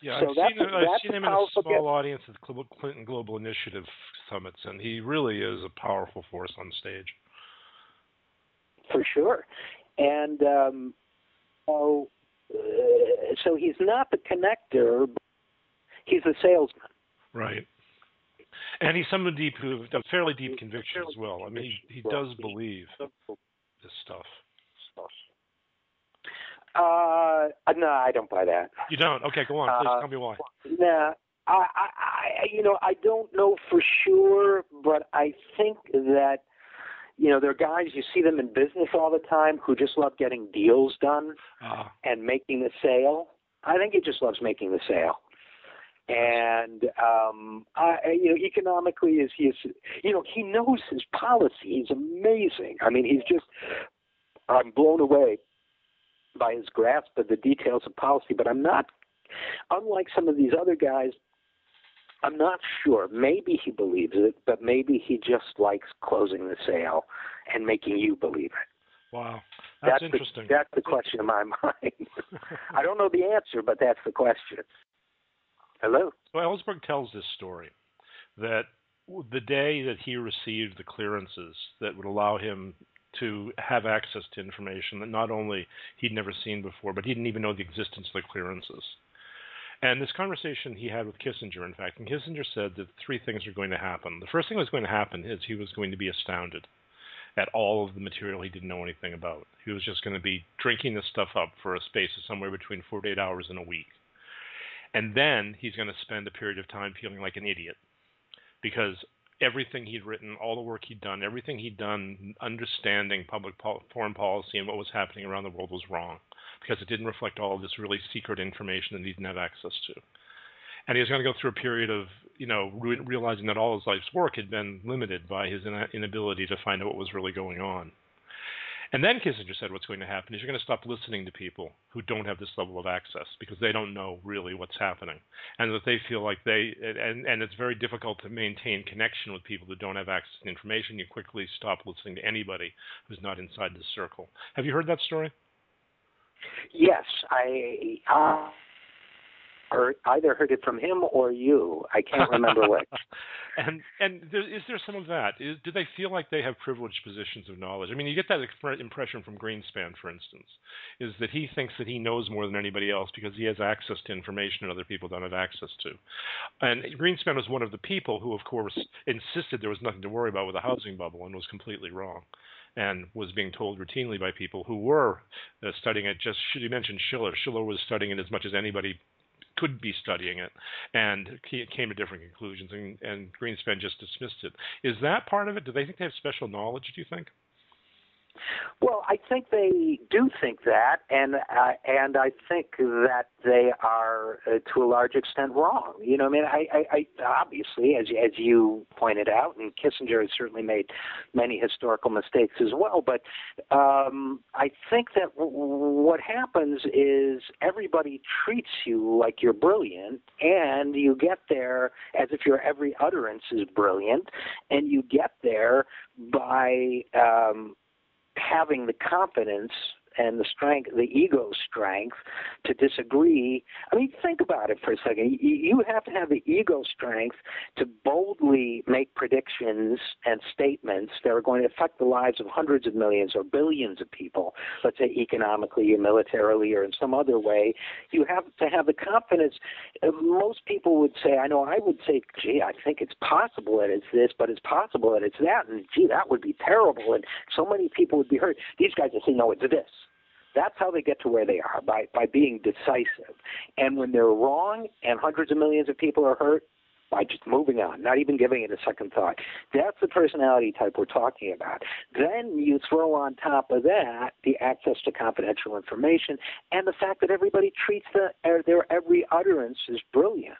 Yeah, So I've that's seen, a- him- I've seen a him in a small gift. audience at the Clinton Global Initiative summits, and he really is a powerful force on stage. for sure. And um, so, so he's not the connector; but he's a salesman. Right. And he's someone deep who a fairly deep conviction as well. I mean, he, he does believe this stuff. Uh, no, I don't buy that. You don't? Okay, go on. Please Uh, tell me why. Nah, I, I, I, you know, I don't know for sure, but I think that, you know, there are guys you see them in business all the time who just love getting deals done Uh, and making the sale. I think he just loves making the sale. And um I I- you know, economically is he is you know, he knows his policy. He's amazing. I mean he's just I'm blown away by his grasp of the details of policy, but I'm not unlike some of these other guys, I'm not sure. Maybe he believes it, but maybe he just likes closing the sale and making you believe it. wow, that's, the, interesting. that's the question in my mind. I don't know the answer, but that's the question. Hello. So Ellsberg tells this story that the day that he received the clearances that would allow him to have access to information that not only he'd never seen before, but he didn't even know the existence of the clearances. And this conversation he had with Kissinger, in fact, and Kissinger said that three things are going to happen. The first thing that was going to happen is he was going to be astounded at all of the material he didn't know anything about. He was just going to be drinking this stuff up for a space of somewhere between 48 hours and a week. And then he's going to spend a period of time feeling like an idiot because everything he'd written, all the work he'd done, everything he'd done understanding public foreign policy and what was happening around the world was wrong because it didn't reflect all of this really secret information that he didn't have access to. And he was going to go through a period of, you know, re- realizing that all his life's work had been limited by his ina- inability to find out what was really going on. And then Kissinger said what's going to happen is you're going to stop listening to people who don't have this level of access because they don't know really what's happening. And that they feel like they, and, and it's very difficult to maintain connection with people who don't have access to information. You quickly stop listening to anybody who's not inside this circle. Have you heard that story? Yes, I uh, or either heard it from him or you. I can't remember which. and and there, is there some of that? Is, do they feel like they have privileged positions of knowledge? I mean, you get that expre- impression from Greenspan, for instance, is that he thinks that he knows more than anybody else because he has access to information that other people don't have access to. And Greenspan was one of the people who, of course, insisted there was nothing to worry about with the housing bubble and was completely wrong. And was being told routinely by people who were uh, studying it. Just should you mentioned Shiller. Shiller was studying it as much as anybody could be studying it and came to different conclusions and, and Greenspan just dismissed it. Is that part of it? Do they think they have special knowledge, do you think? Well, I think they do think that, and uh, and I think that they are uh, to a large extent wrong. You know, I mean, I, I, I obviously, as as you pointed out, and Kissinger has certainly made many historical mistakes as well. But um, I think that w- what happens is everybody treats you like you're brilliant, and you get there as if your every utterance is brilliant, and you get there by um, having the confidence and the strength, the ego strength to disagree. I mean, think about it for a second. You have to have the ego strength to boldly make predictions and statements that are going to affect the lives of hundreds of millions or billions of people, let's say economically or militarily or in some other way. You have to have the confidence. Uh, most people would say, I know I would say, gee, I think it's possible that it's this, but it's possible that it's that, and gee, that would be terrible, and so many people would be hurt. These guys would say, no, it's this. That's how they get to where they are by by being decisive. And when they're wrong and hundreds of millions of people are hurt, by just moving on, not even giving it a second thought. That's the personality type we're talking about. Then you throw on top of that the access to confidential information and the fact that everybody treats the, er, their every utterance as brilliant.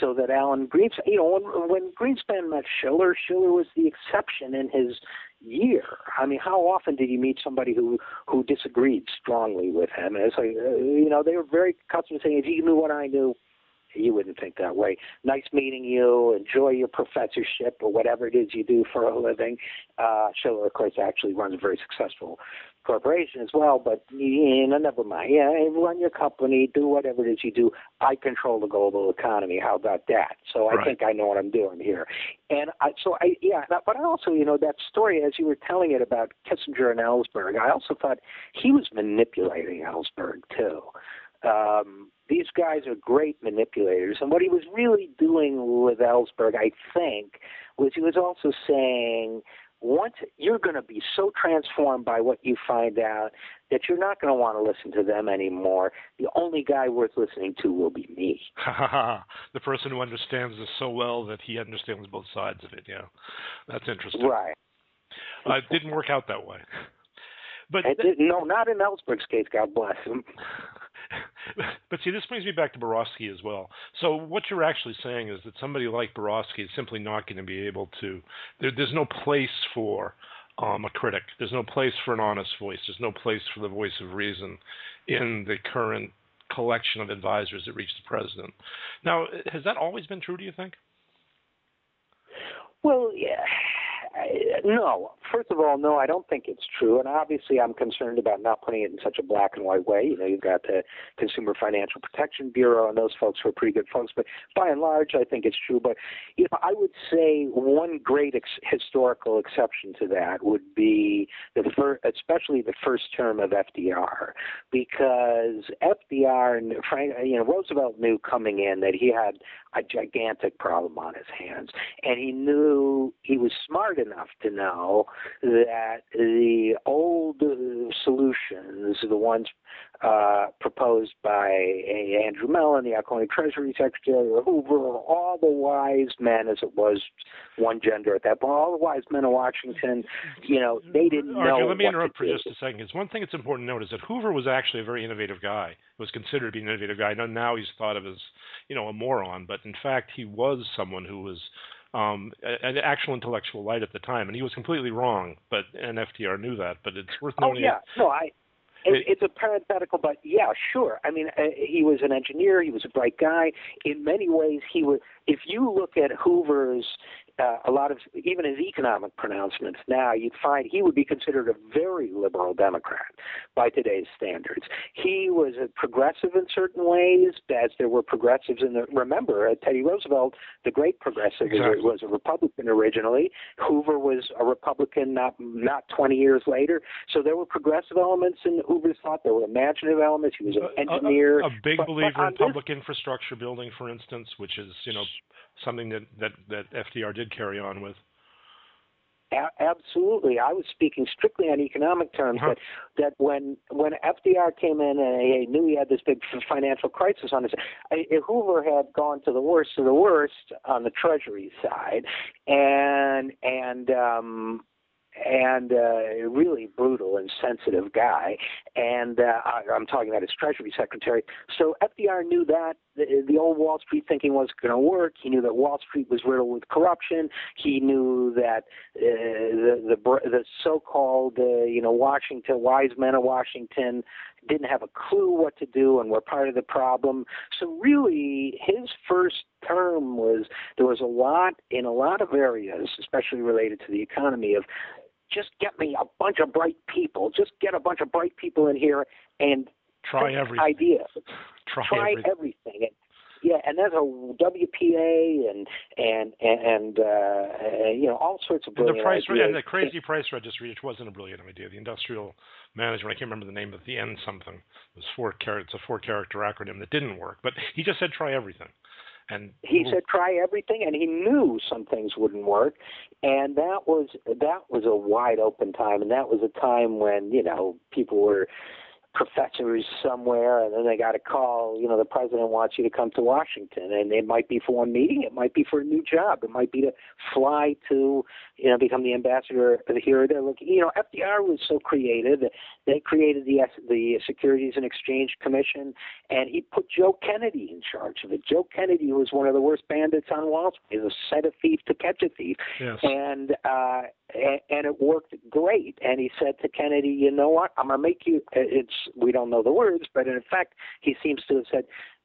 So that Alan Greenspan, you know, when, when Greenspan met Shiller, Shiller was the exception in his year. I mean, how often did you meet somebody who who disagreed strongly with him? And it's like, uh, you know, they were very accustomed to saying, if you knew what I knew, you wouldn't think that way. Nice meeting you. Enjoy your professorship or whatever it is you do for a living. Uh, Shiller, of course, actually runs a very successful corporation as well, but you know, never mind. Yeah, run your company, do whatever it is you do. I control the global economy. How about that? So I Right. think I know what I'm doing here. And I, so I, yeah, but I also, you know, that story as you were telling it about Kissinger and Ellsberg, I also thought he was manipulating Ellsberg too. Um, these guys are great manipulators. And what he was really doing with Ellsberg, I think, was he was also saying, once you're going to be so transformed by what you find out that you're not going to want to listen to them anymore. The only guy worth listening to will be me. the person who understands this so well that he understands both sides of it. Yeah, that's interesting. Right. Uh, it didn't work out that way. But th- no, not in Ellsberg's case. God bless him. but see, this brings me back to Borowski as well. So what you're actually saying is that somebody like Borowski is simply not going to be able to. There, there's no place for um, a critic. There's no place for an honest voice. There's no place for the voice of reason in the current collection of advisors that reach the president. Now, has that always been true? Do you think? Well, yeah no. First of all, no, I don't think it's true. And obviously, I'm concerned about not putting it in such a black and white way. You know, you've got the Consumer Financial Protection Bureau, and those folks who are pretty good folks. But by and large, I think it's true. But you know, I would say one great ex- historical exception to that would be the first, especially the first term of FDR, because FDR and Frank, you know, Roosevelt knew coming in that he had a gigantic problem on his hands, and he knew he was smart enough to know that the old solutions, the ones uh, proposed by Andrew Mellon, the outgoing Treasury Secretary, or Hoover, or all the wise men, as it was one gender at that point, all the wise men of Washington, you know, they didn't know. let me interrupt for just a second. Because one thing that's important to note is that Hoover was actually a very innovative guy. He was considered to be an innovative guy. Now, now he's thought of as, you know, a moron, but in fact, he was someone who was um, an actual intellectual light at the time, and he was completely wrong. But and FDR knew that. But it's worth oh, noting. Oh yeah, no, I. It, it's a parenthetical, but yeah, sure. I mean, uh, he was an engineer. He was a bright guy. In many ways, he was. If you look at Hoover's uh, a lot of even his economic pronouncements now, you'd find he would be considered a very liberal Democrat by today's standards. He was a progressive in certain ways, as there were progressives in the. Remember, uh, Teddy Roosevelt, the great progressive, exactly. was a Republican originally. Hoover was a Republican not not 20 years later. So there were progressive elements in Hoover's thought. There were imaginative elements. He was an engineer. A, a, a big but, believer but in public this, infrastructure building, for instance, which is you know something that, that, that FDR did carry on with. absolutely, I was speaking strictly on economic terms. Uh-huh. That that when when FDR came in and he knew he had this big financial crisis on his, Hoover had gone to the worst of the worst on the Treasury side, and and um, and uh, really brutal and sensitive guy. And uh, I, I'm talking about his Treasury Secretary. So FDR knew that the, the old Wall Street thinking wasn't going to work. He knew that Wall Street was riddled with corruption. He knew that uh, the the the so-called uh, you know Washington wise men of Washington didn't have a clue what to do and were part of the problem. So really, his first term was there was a lot in a lot of areas, especially related to the economy, of just get me a bunch of bright people. Just get a bunch of bright people in here and try everything. Ideas. Try, try everything. everything. And, yeah, and there's a WPA and and and uh, you know all sorts of brilliant and the price ideas. and the crazy price registry, which wasn't a brilliant idea. The industrial management, I can't remember the name, but the end something it was four characters. It's a four character acronym that didn't work. But he just said try everything. And he said try everything, and he knew some things wouldn't work, and that was that was a wide open time, and that was a time when you know people were professors somewhere and then they got a call you know the president wants you to come to washington and it might be for one meeting it might be for a new job it might be to fly to you know become the ambassador here or there. Look you know fdr was so creative they created the the securities and exchange commission and he put joe kennedy in charge of it. Joe kennedy was one of the worst bandits on wall street he was a set a thief to catch a thief. Yes. and uh and it worked great and he said to kennedy you know what i'm going to make you uh, it's we don't know the words, but in fact, he seems to have said,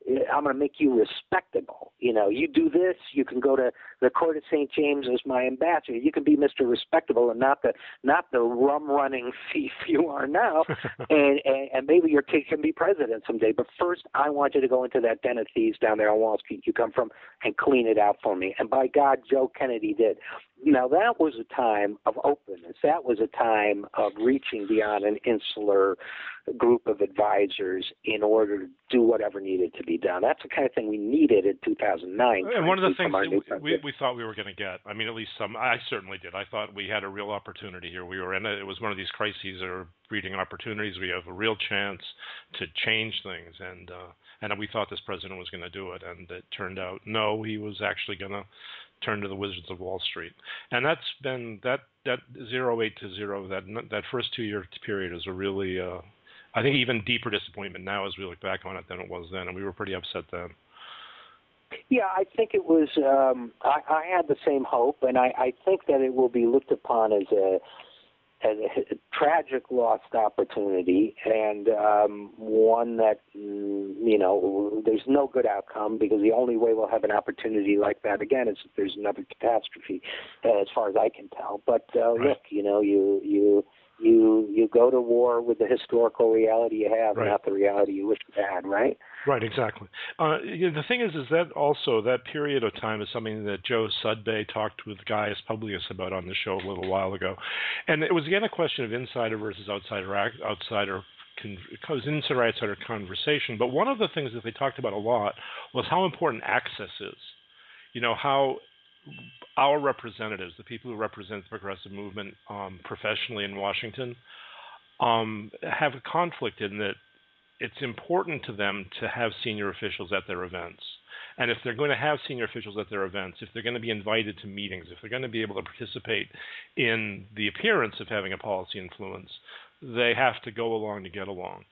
uh, I'm going to make you respectable. You know, you do this, you can go to the court of St. James as my ambassador. You can be Mr. Respectable and not the not the rum running thief you are now. and, and and maybe your kid can be president someday. But first, I want you to go into that den of thieves down there on Wall Street you come from and clean it out for me. And by God, Joe Kennedy did. Now that was a time of openness. That was a time of reaching beyond an insular group of advisors in order to do whatever needed to be done. That's the kind of thing we needed in 2009. And one of the things we, we, we, thought we were going to get, I mean, at least some, I certainly did. I thought we had a real opportunity here. We were in it. It was one of these crises or breeding opportunities. We have a real chance to change things. And, uh, and we thought this president was going to do it. And it turned out, no, he was actually going to turn to the Wizards of Wall Street. And that's been that that zero eight to zero that that first two year period is a really uh, I think even deeper disappointment now as we look back on it than it was then, and we were pretty upset then. Yeah, I think it was. Um, I, I had the same hope, and I, I think that it will be looked upon as a as a tragic lost opportunity and um, one that mm, you know there's no good outcome because the only way we'll have an opportunity like that again is if there's another catastrophe, uh, as far as I can tell. But uh, right. look, you know, you you you you go to war with the historical reality you have, right. not the reality you wish you had, right? Right, exactly. Uh, you know, the thing is, is that also that period of time is something that Joe Sudbay talked with Gaius Publius about on the show a little while ago, and it was again a question of insider versus outsider outsider because insider outsider conversation. But one of the things that they talked about a lot was how important access is. You know how our representatives, the people who represent the progressive movement um, professionally in Washington, um, have a conflict in that it's important to them to have senior officials at their events. And if they're going to have senior officials at their events, if they're going to be invited to meetings, if they're going to be able to participate in the appearance of having a policy influence, they have to go along to get along.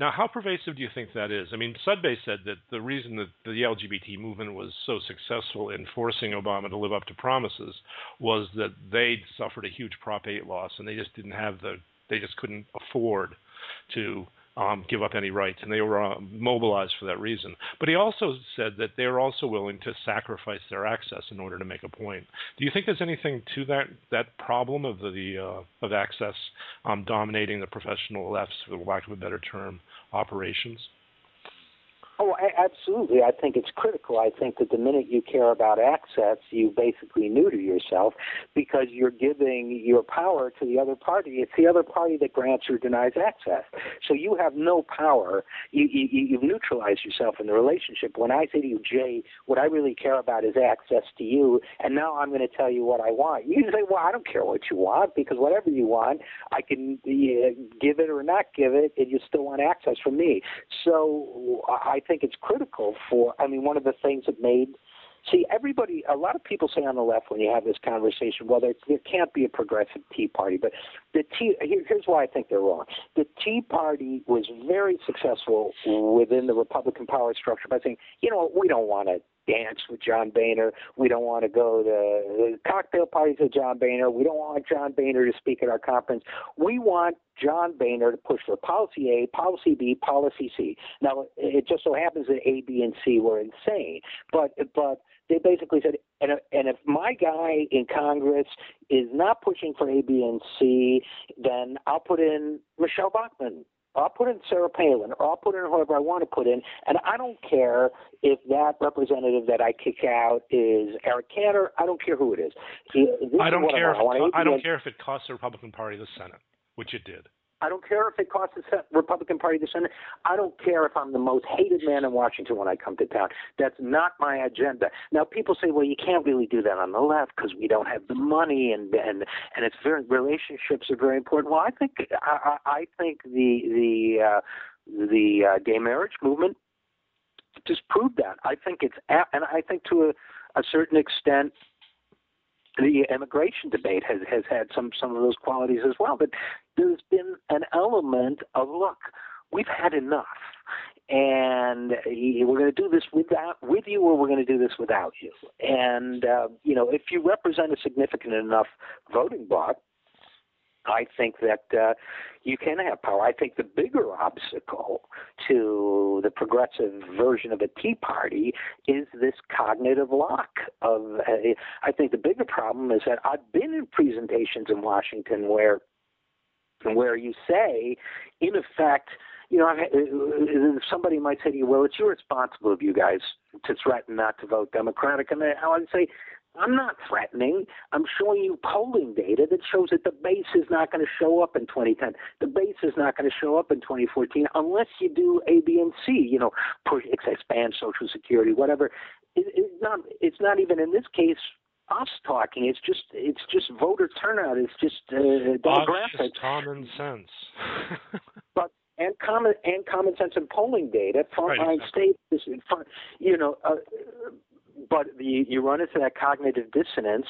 Now, how pervasive do you think that is? I mean, Sudbay said that the reason that the LGBT movement was so successful in forcing Obama to live up to promises was that they suffered a huge Prop 8 loss, and they just didn't have the, they just couldn't afford to um, give up any rights, and they were uh, mobilized for that reason. But he also said that they were also willing to sacrifice their access in order to make a point. Do you think there's anything to that that problem of the uh, of access um, dominating the professional left's, for lack of a better term, operations? Oh, absolutely. I think it's critical. I think that the minute you care about access, you basically neuter yourself because you're giving your power to the other party. It's the other party that grants or denies access. So you have no power. You, you, you've neutralized yourself in the relationship. When I say to you, Jay, what I really care about is access to you, and now I'm going to tell you what I want. You say, well, I don't care what you want because whatever you want, I can uh, give it or not give it, and you still want access from me. So I think it's critical for. I mean, one of the things that made See, everybody, a lot of people say on the left when you have this conversation, well, there, there can't be a progressive Tea Party. But the Tea, here, here's why I think they're wrong. The Tea Party was very successful within the Republican power structure by saying, you know, we don't want to dance with John Boehner. We don't want to go to cocktail parties with John Boehner. We don't want John Boehner to speak at our conference. We want John Boehner to push for policy A, policy B, policy C. Now, it just so happens that A, B, and C were insane, but but they basically said, and and if my guy in Congress is not pushing for A, B, and C, then I'll put in Michele Bachmann I'll put in Sarah Palin, or I'll put in whoever I want to put in, and I don't care if that representative that I kick out is Eric Cantor. I don't care who it is. I don't care. I, if, I, I don't care if it costs the Republican Party the Senate, which it did. I don't care if it costs the Republican Party the Senate. I don't care if I'm the most hated man in Washington when I come to town. That's not my agenda. Now, people say, well, you can't really do that on the left because we don't have the money and and and it's very relationships are very important. Well, I think I, I think the the uh, the uh, gay marriage movement just proved that. I think it's and I think to a, a certain extent the immigration debate has has had some some of those qualities as well. But there's been an element of look, we've had enough, and we're going to do this without with you, or we're going to do this without you. And uh, you know, if you represent a significant enough voting bloc, I think that uh, you can have power. I think the bigger obstacle to the progressive version of a Tea Party is this cognitive lock of. Uh, I think the bigger problem is that I've been in presentations in Washington where, where you say, in effect, you know, uh, somebody might say to you, "Well, it's irresponsible of you guys to threaten not to vote Democratic," and I would say I'm not threatening. I'm showing you polling data that shows that the base is not going to show up in 2010. The base is not going to show up in 2014 unless you do A, B, and C. You know, push, expand Social Security, whatever. It, it's not. It's not even in this case us talking. It's just. It's just voter turnout. It's just uh, demographics. common sense. but and common and common sense and polling data. Frontline right, exactly. State, you know, uh, but the, you run into that cognitive dissonance,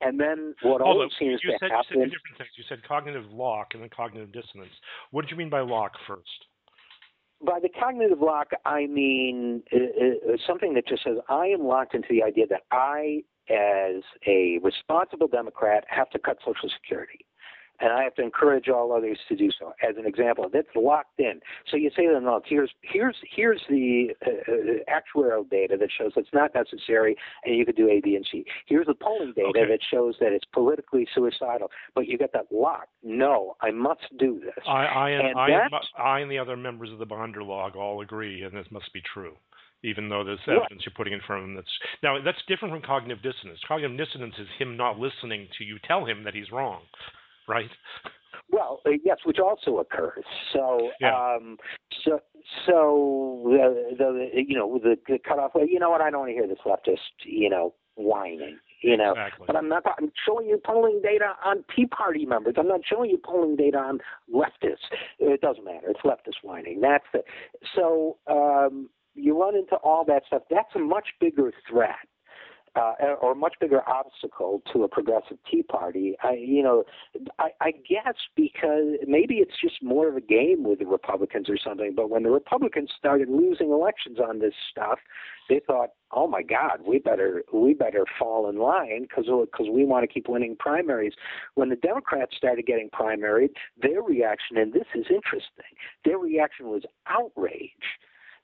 and then what always seems you to said, happen. You said different things. You said cognitive lock and then cognitive dissonance. What did you mean by lock first? By the cognitive lock, I mean uh, uh, something that just says I am locked into the idea that I, as a responsible Democrat, have to cut Social Security and I have to encourage all others to do so. As an example, that's locked in. So you say to them, "No, here's here's here's the uh, uh, actuarial data that shows it's not necessary, and you could do A, B, and C. Here's the polling data okay. that shows that it's politically suicidal, but you get that locked. No, I must do this. I I and, and I, and, I and the other members of the Bonder log all agree, and this must be true even though there's evidence you're putting in front of him that's now that's different from cognitive dissonance. Cognitive dissonance is him not listening to you tell him that he's wrong right? Well, uh, yes, which also occurs. So, yeah. um, so, so the, the you know the, the cutoff. You know what? I don't want to hear this leftist, you know, whining. You know, exactly. but I'm not. I'm showing you polling data on Tea Party members. I'm not showing you polling data on leftists. It doesn't matter. It's leftist whining. That's it. So um, you run into all that stuff. That's a much bigger threat uh, or a much bigger obstacle to a progressive Tea Party. I, you know, I, I guess because maybe it's just more of a game with the Republicans or something. But when the Republicans started losing elections on this stuff, they thought, "Oh my God, we better we better fall in line because because we want to keep winning primaries." When the Democrats started getting primaried, their reaction, and this is interesting, their reaction was outrage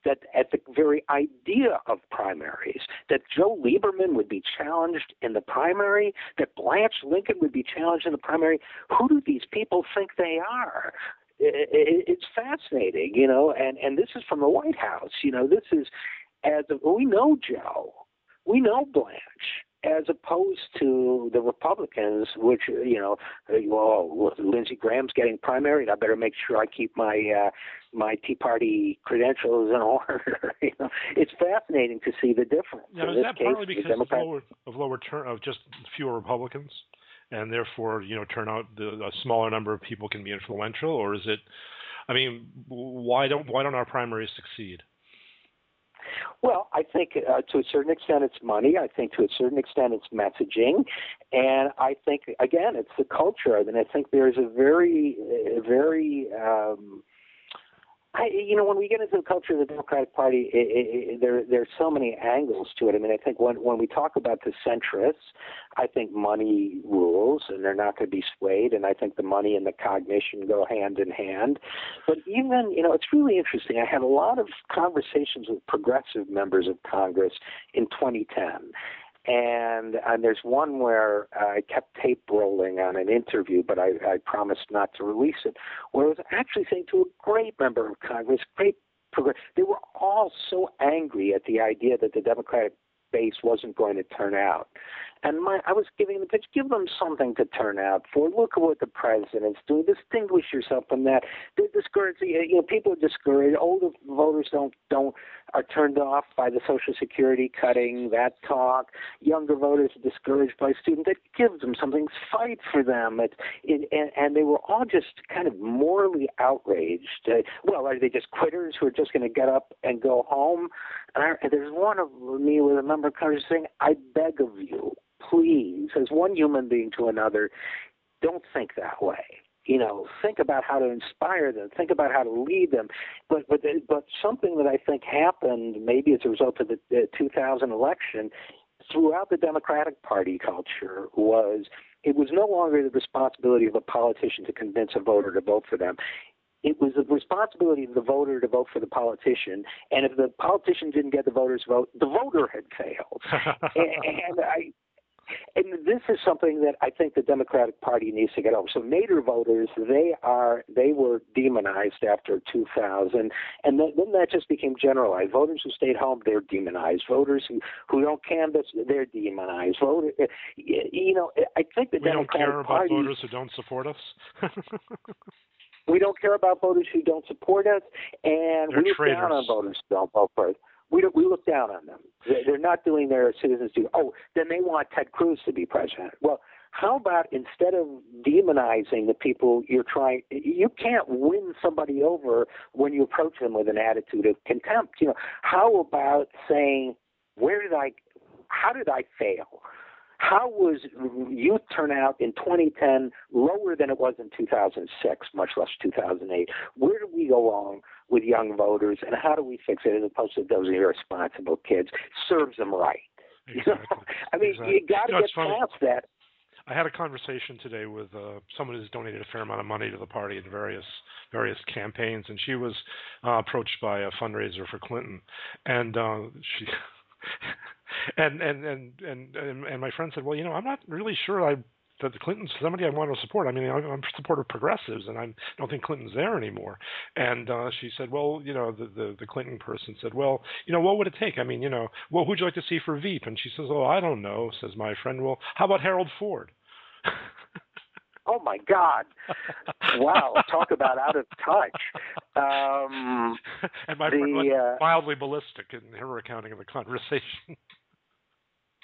that at the very idea of primaries, that Joe Lieberman would be challenged in the primary, that Blanche Lincoln would be challenged in the primary. Who do these people think they are? It's fascinating, you know, and and this is from the White House. You know, this is as a, we know Joe, we know Blanche as opposed to the Republicans, which you know, well, Lindsey Graham's getting primary, I better make sure I keep my uh, my Tea Party credentials in order. you know, it's fascinating to see the difference. Now, in is that case, partly because of lower of lower turn of just fewer Republicans, and therefore you know turnout the a smaller number of people can be influential, or is it? I mean, why don't why don't our primaries succeed? Well, I think uh, to a certain extent it's money. I think to a certain extent it's messaging, and I think again it's the culture. I mean, I think there's a very, very um, I, you know, when we get into the culture of the Democratic Party, it, it, there there's so many angles to it. I mean, I think when when we talk about the centrists, I think money rules, and they're not going to be swayed. And I think the money and the cognition go hand in hand. But even, you know, it's really interesting. I had a lot of conversations with progressive members of Congress in 2010, and and there's one where uh, I kept tape rolling on an interview, but I, I promised not to release it. Where I was actually saying to a great member of Congress, great progress, they were all so angry at the idea that the Democratic base wasn't going to turn out. And my, I was giving the pitch, give them something to turn out for. Look at what the president's doing. Distinguish yourself from that. They're discouraged. You know, people are discouraged. Older voters don't don't are turned off by the Social Security cutting, that talk. Younger voters are discouraged by students. That gives them something. Fight for them. It, it, and, and they were all just kind of morally outraged. Uh, well, are they just quitters who are just going to get up and go home? And, I, and there's one of me with a member of Congress saying, "I beg of you." please, as one human being to another, don't think that way. You know, think about how to inspire them. Think about how to lead them. But but but something that I think happened, maybe as a result of the, the 2000 election, throughout the Democratic Party culture was it was no longer the responsibility of a politician to convince a voter to vote for them. It was the responsibility of the voter to vote for the politician, and if the politician didn't get the voter's vote, the voter had failed. and, and I and this is something that I think the Democratic Party needs to get over. So Nader voters, they are they were demonized after 2000, and then, then that just became generalized. Voters who stayed home, they're demonized. Voters who who don't canvass, they're demonized. Voter, eh, you know, I think the we Democratic don't care Party, about voters who don't support us. we don't care about voters who don't support us, and They're we look traitors. down on voters who don't vote for us. We don't, we look down on them. They- They're not doing their citizens' duty. Oh, then they want Ted Cruz to be president. Well, how about instead of demonizing the people you're trying, you can't win somebody over when you approach them with an attitude of contempt. You know, how about saying, where did I, how did I fail? How was youth turnout in 2010 lower than it was in 2006, much less 2008? Where do we go wrong with young voters, and how do we fix it as opposed to those irresponsible kids? Serves them right. You know? Exactly. I mean, Exactly. you got to know, get past that. I had a conversation today with uh, someone who's donated a fair amount of money to the party in various various campaigns, and she was uh, approached by a fundraiser for Clinton, and uh, she. And and, and and and my friend said, "Well, you know, I'm not really sure I that the Clintons somebody I want to support. I mean, I'm, I'm support of progressives, and I'm, don't think Clinton's there anymore." And uh, she said, "Well, you know, the, the the Clinton person said, well, you know, what would it take? I mean, you know, well, who'd you like to see for Veep?" And she says, "Oh, I don't know," says my friend. "Well, how about Harold Ford?" Oh my God! Wow, talk about out of touch. Um, and my The, friend went uh, mildly ballistic in her accounting of the conversation.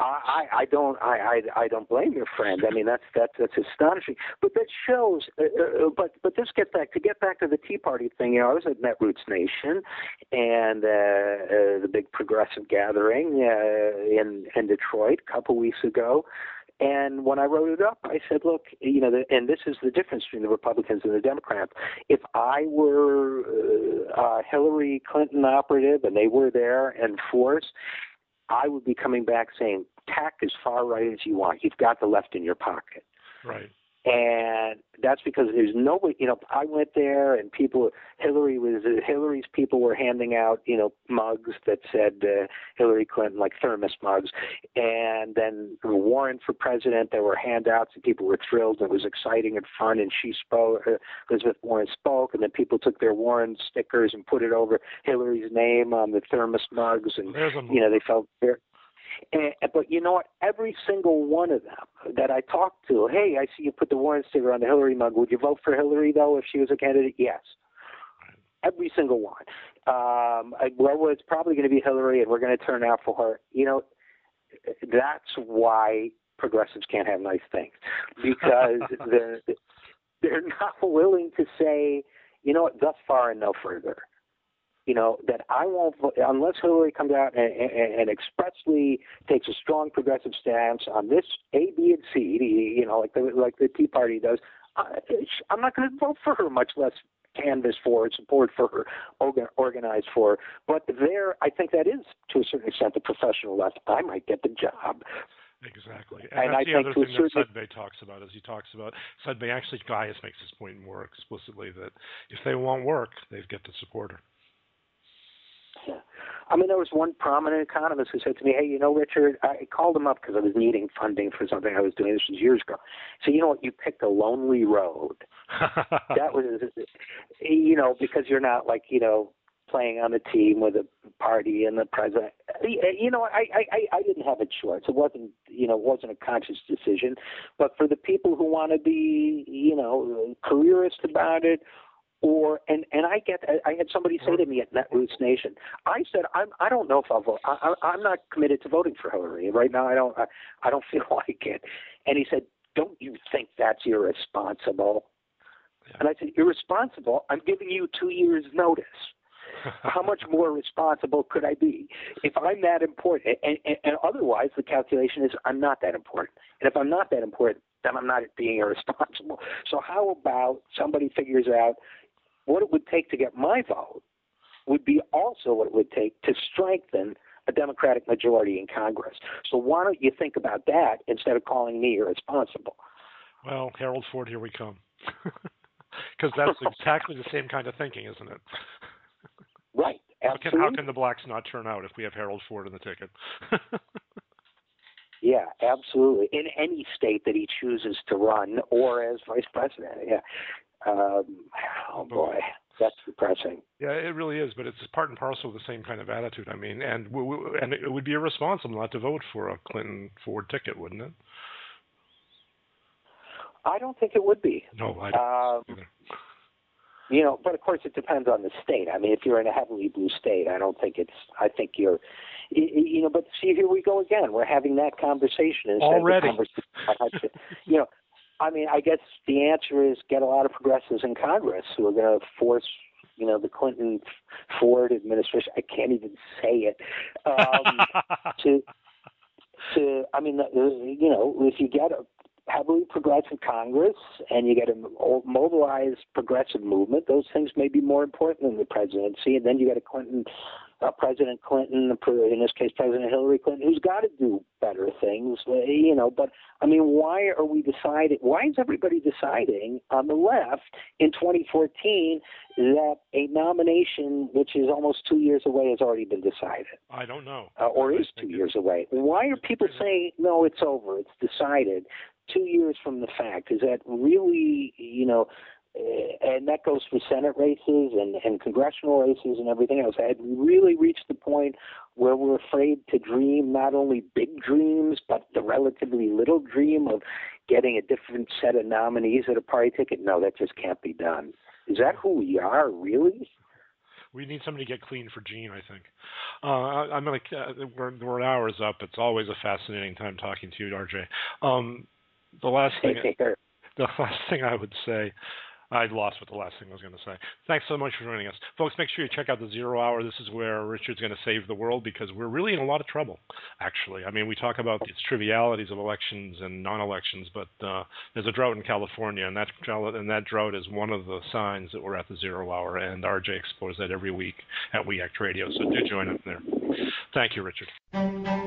I, I don't I, I I don't blame your friend. I mean that's that's that's astonishing. But that shows. Uh, uh, but but this gets back to get back to the Tea Party thing. You know, I was at Netroots Nation, and uh, uh, the big progressive gathering uh, in in Detroit a couple weeks ago. And when I wrote it up, I said, look, you know, the, and this is the difference between the Republicans and the Democrats. If I were uh, Hillary Clinton operative and they were there and force, I would be coming back saying, tack as far right as you want. You've got the left in your pocket. right. And that's because there's nobody, you know, I went there and people, Hillary was, Hillary's people were handing out, you know, mugs that said uh, Hillary Clinton, like thermos mugs. And then Warren for president, there were handouts and people were thrilled. It was exciting and fun. And she spoke, uh, Elizabeth Warren spoke. And then people took their Warren stickers and put it over Hillary's name on the thermos mugs. And, you know, they felt very, and, but you know what? Every single one of them that I talked to, hey, I see you put the Warren sticker on the Hillary mug. Would you vote for Hillary though if she was a candidate? Yes. Every single one. Um, I, well, it's probably going to be Hillary, and we're going to turn out for her. You know, that's why progressives can't have nice things because they're they're not willing to say, you know what, thus far and no further you know, that I won't vote unless Hillary comes out and, and, and expressly takes a strong progressive stance on this A, B, and C. You know, like the like the Tea Party does. I, I'm not going to vote for her, much less canvass for her, support for her, organ, organize for her. But there, I think that is to a certain extent the professional left. I might get the job. Exactly. And that's I the think other to a thing that Sudbay talks about is he talks about Sudbay actually Gaius makes this point more explicitly that if they want work, they get to support her. I mean, there was one prominent economist who said to me, "Hey, you know, Richard, I called him up because I was needing funding for something I was doing. This was years ago. So you know what? You picked a lonely road. That was, you know, because you're not like you know playing on the team with a party and the president. You know, I I I didn't have a choice. It wasn't you know it wasn't a conscious decision. But for the people who want to be you know careerist about it or and and I get I had somebody say to mm-hmm. me at Netroots Nation, I said I'm I don't know if I'll vote. I, I, I'm not committed to voting for Hillary right now. I don't I, I don't feel like it. And he said, Don't you think that's irresponsible? Yeah. And I said, Irresponsible? I'm giving you two years notice. How much more responsible could I be if I'm that important? And, and, and otherwise, the calculation is I'm not that important. And if I'm not that important, then I'm not being irresponsible. So how about somebody figures out what it would take to get my vote would be also what it would take to strengthen a Democratic majority in Congress. So why don't you think about that instead of calling me irresponsible? Well, Harold Ford, here we come. Because that's exactly the same kind of thinking, isn't it? Right. How can, Absolutely. how can the blacks not turn out if we have Harold Ford in the ticket? Yeah, absolutely. In any state that he chooses to run, or as vice president. Yeah. Um, oh boy, that's depressing. Yeah, it really is. But it's part and parcel of the same kind of attitude. I mean, and w- w- and it would be irresponsible not to vote for a Clinton Ford ticket, wouldn't it? I don't think it would be. No, I don't. Um, you know, but of course it depends on the state. I mean, if you're in a heavily blue state, I don't think it's. I think you're, you know. But see, here we go again. We're having that conversation instead already. Of the conversation. you know, I mean, I guess the answer is get a lot of progressives in Congress who are going to force you know the Clinton Ford administration. I can't even say it. Um, to to I mean, you know, if you get a heavily progressive Congress and you get a mobilized progressive movement, those things may be more important than the presidency. And then you get a Clinton, uh, President Clinton, in this case, President Hillary Clinton, who's got to do better things, uh, you know. But I mean, why are we deciding? Why is everybody deciding on the left in 2014 that a nomination, which is almost two years away, has already been decided? I don't know. Uh, or is two years away. Why are people saying no? It's over. It's decided two years from the fact. Is that really, you know, and that goes for Senate races and, and congressional races and everything else. I had really reached the point where we're afraid to dream not only big dreams, but the relatively little dream of getting a different set of nominees at a party ticket? No, that just can't be done. Is that who we are, really? We need somebody to get clean for Gene, I think. Uh, I, am like, uh, we're, we're hour's up. It's always a fascinating time talking to you, RJ. Um, the last thing, the last thing I would say, I lost what the last thing I was going to say. Thanks so much for joining us, folks. Make sure you check out the Zero Hour. This is where Richard's going to save the world because we're really in a lot of trouble. Actually, I mean, we talk about these trivialities of elections and non-elections, but uh, there's a drought in California, and that and that drought is one of the signs that we're at the Zero Hour. And RJ explores that every week at We Act Radio. So do join us there. Thank you, Richard.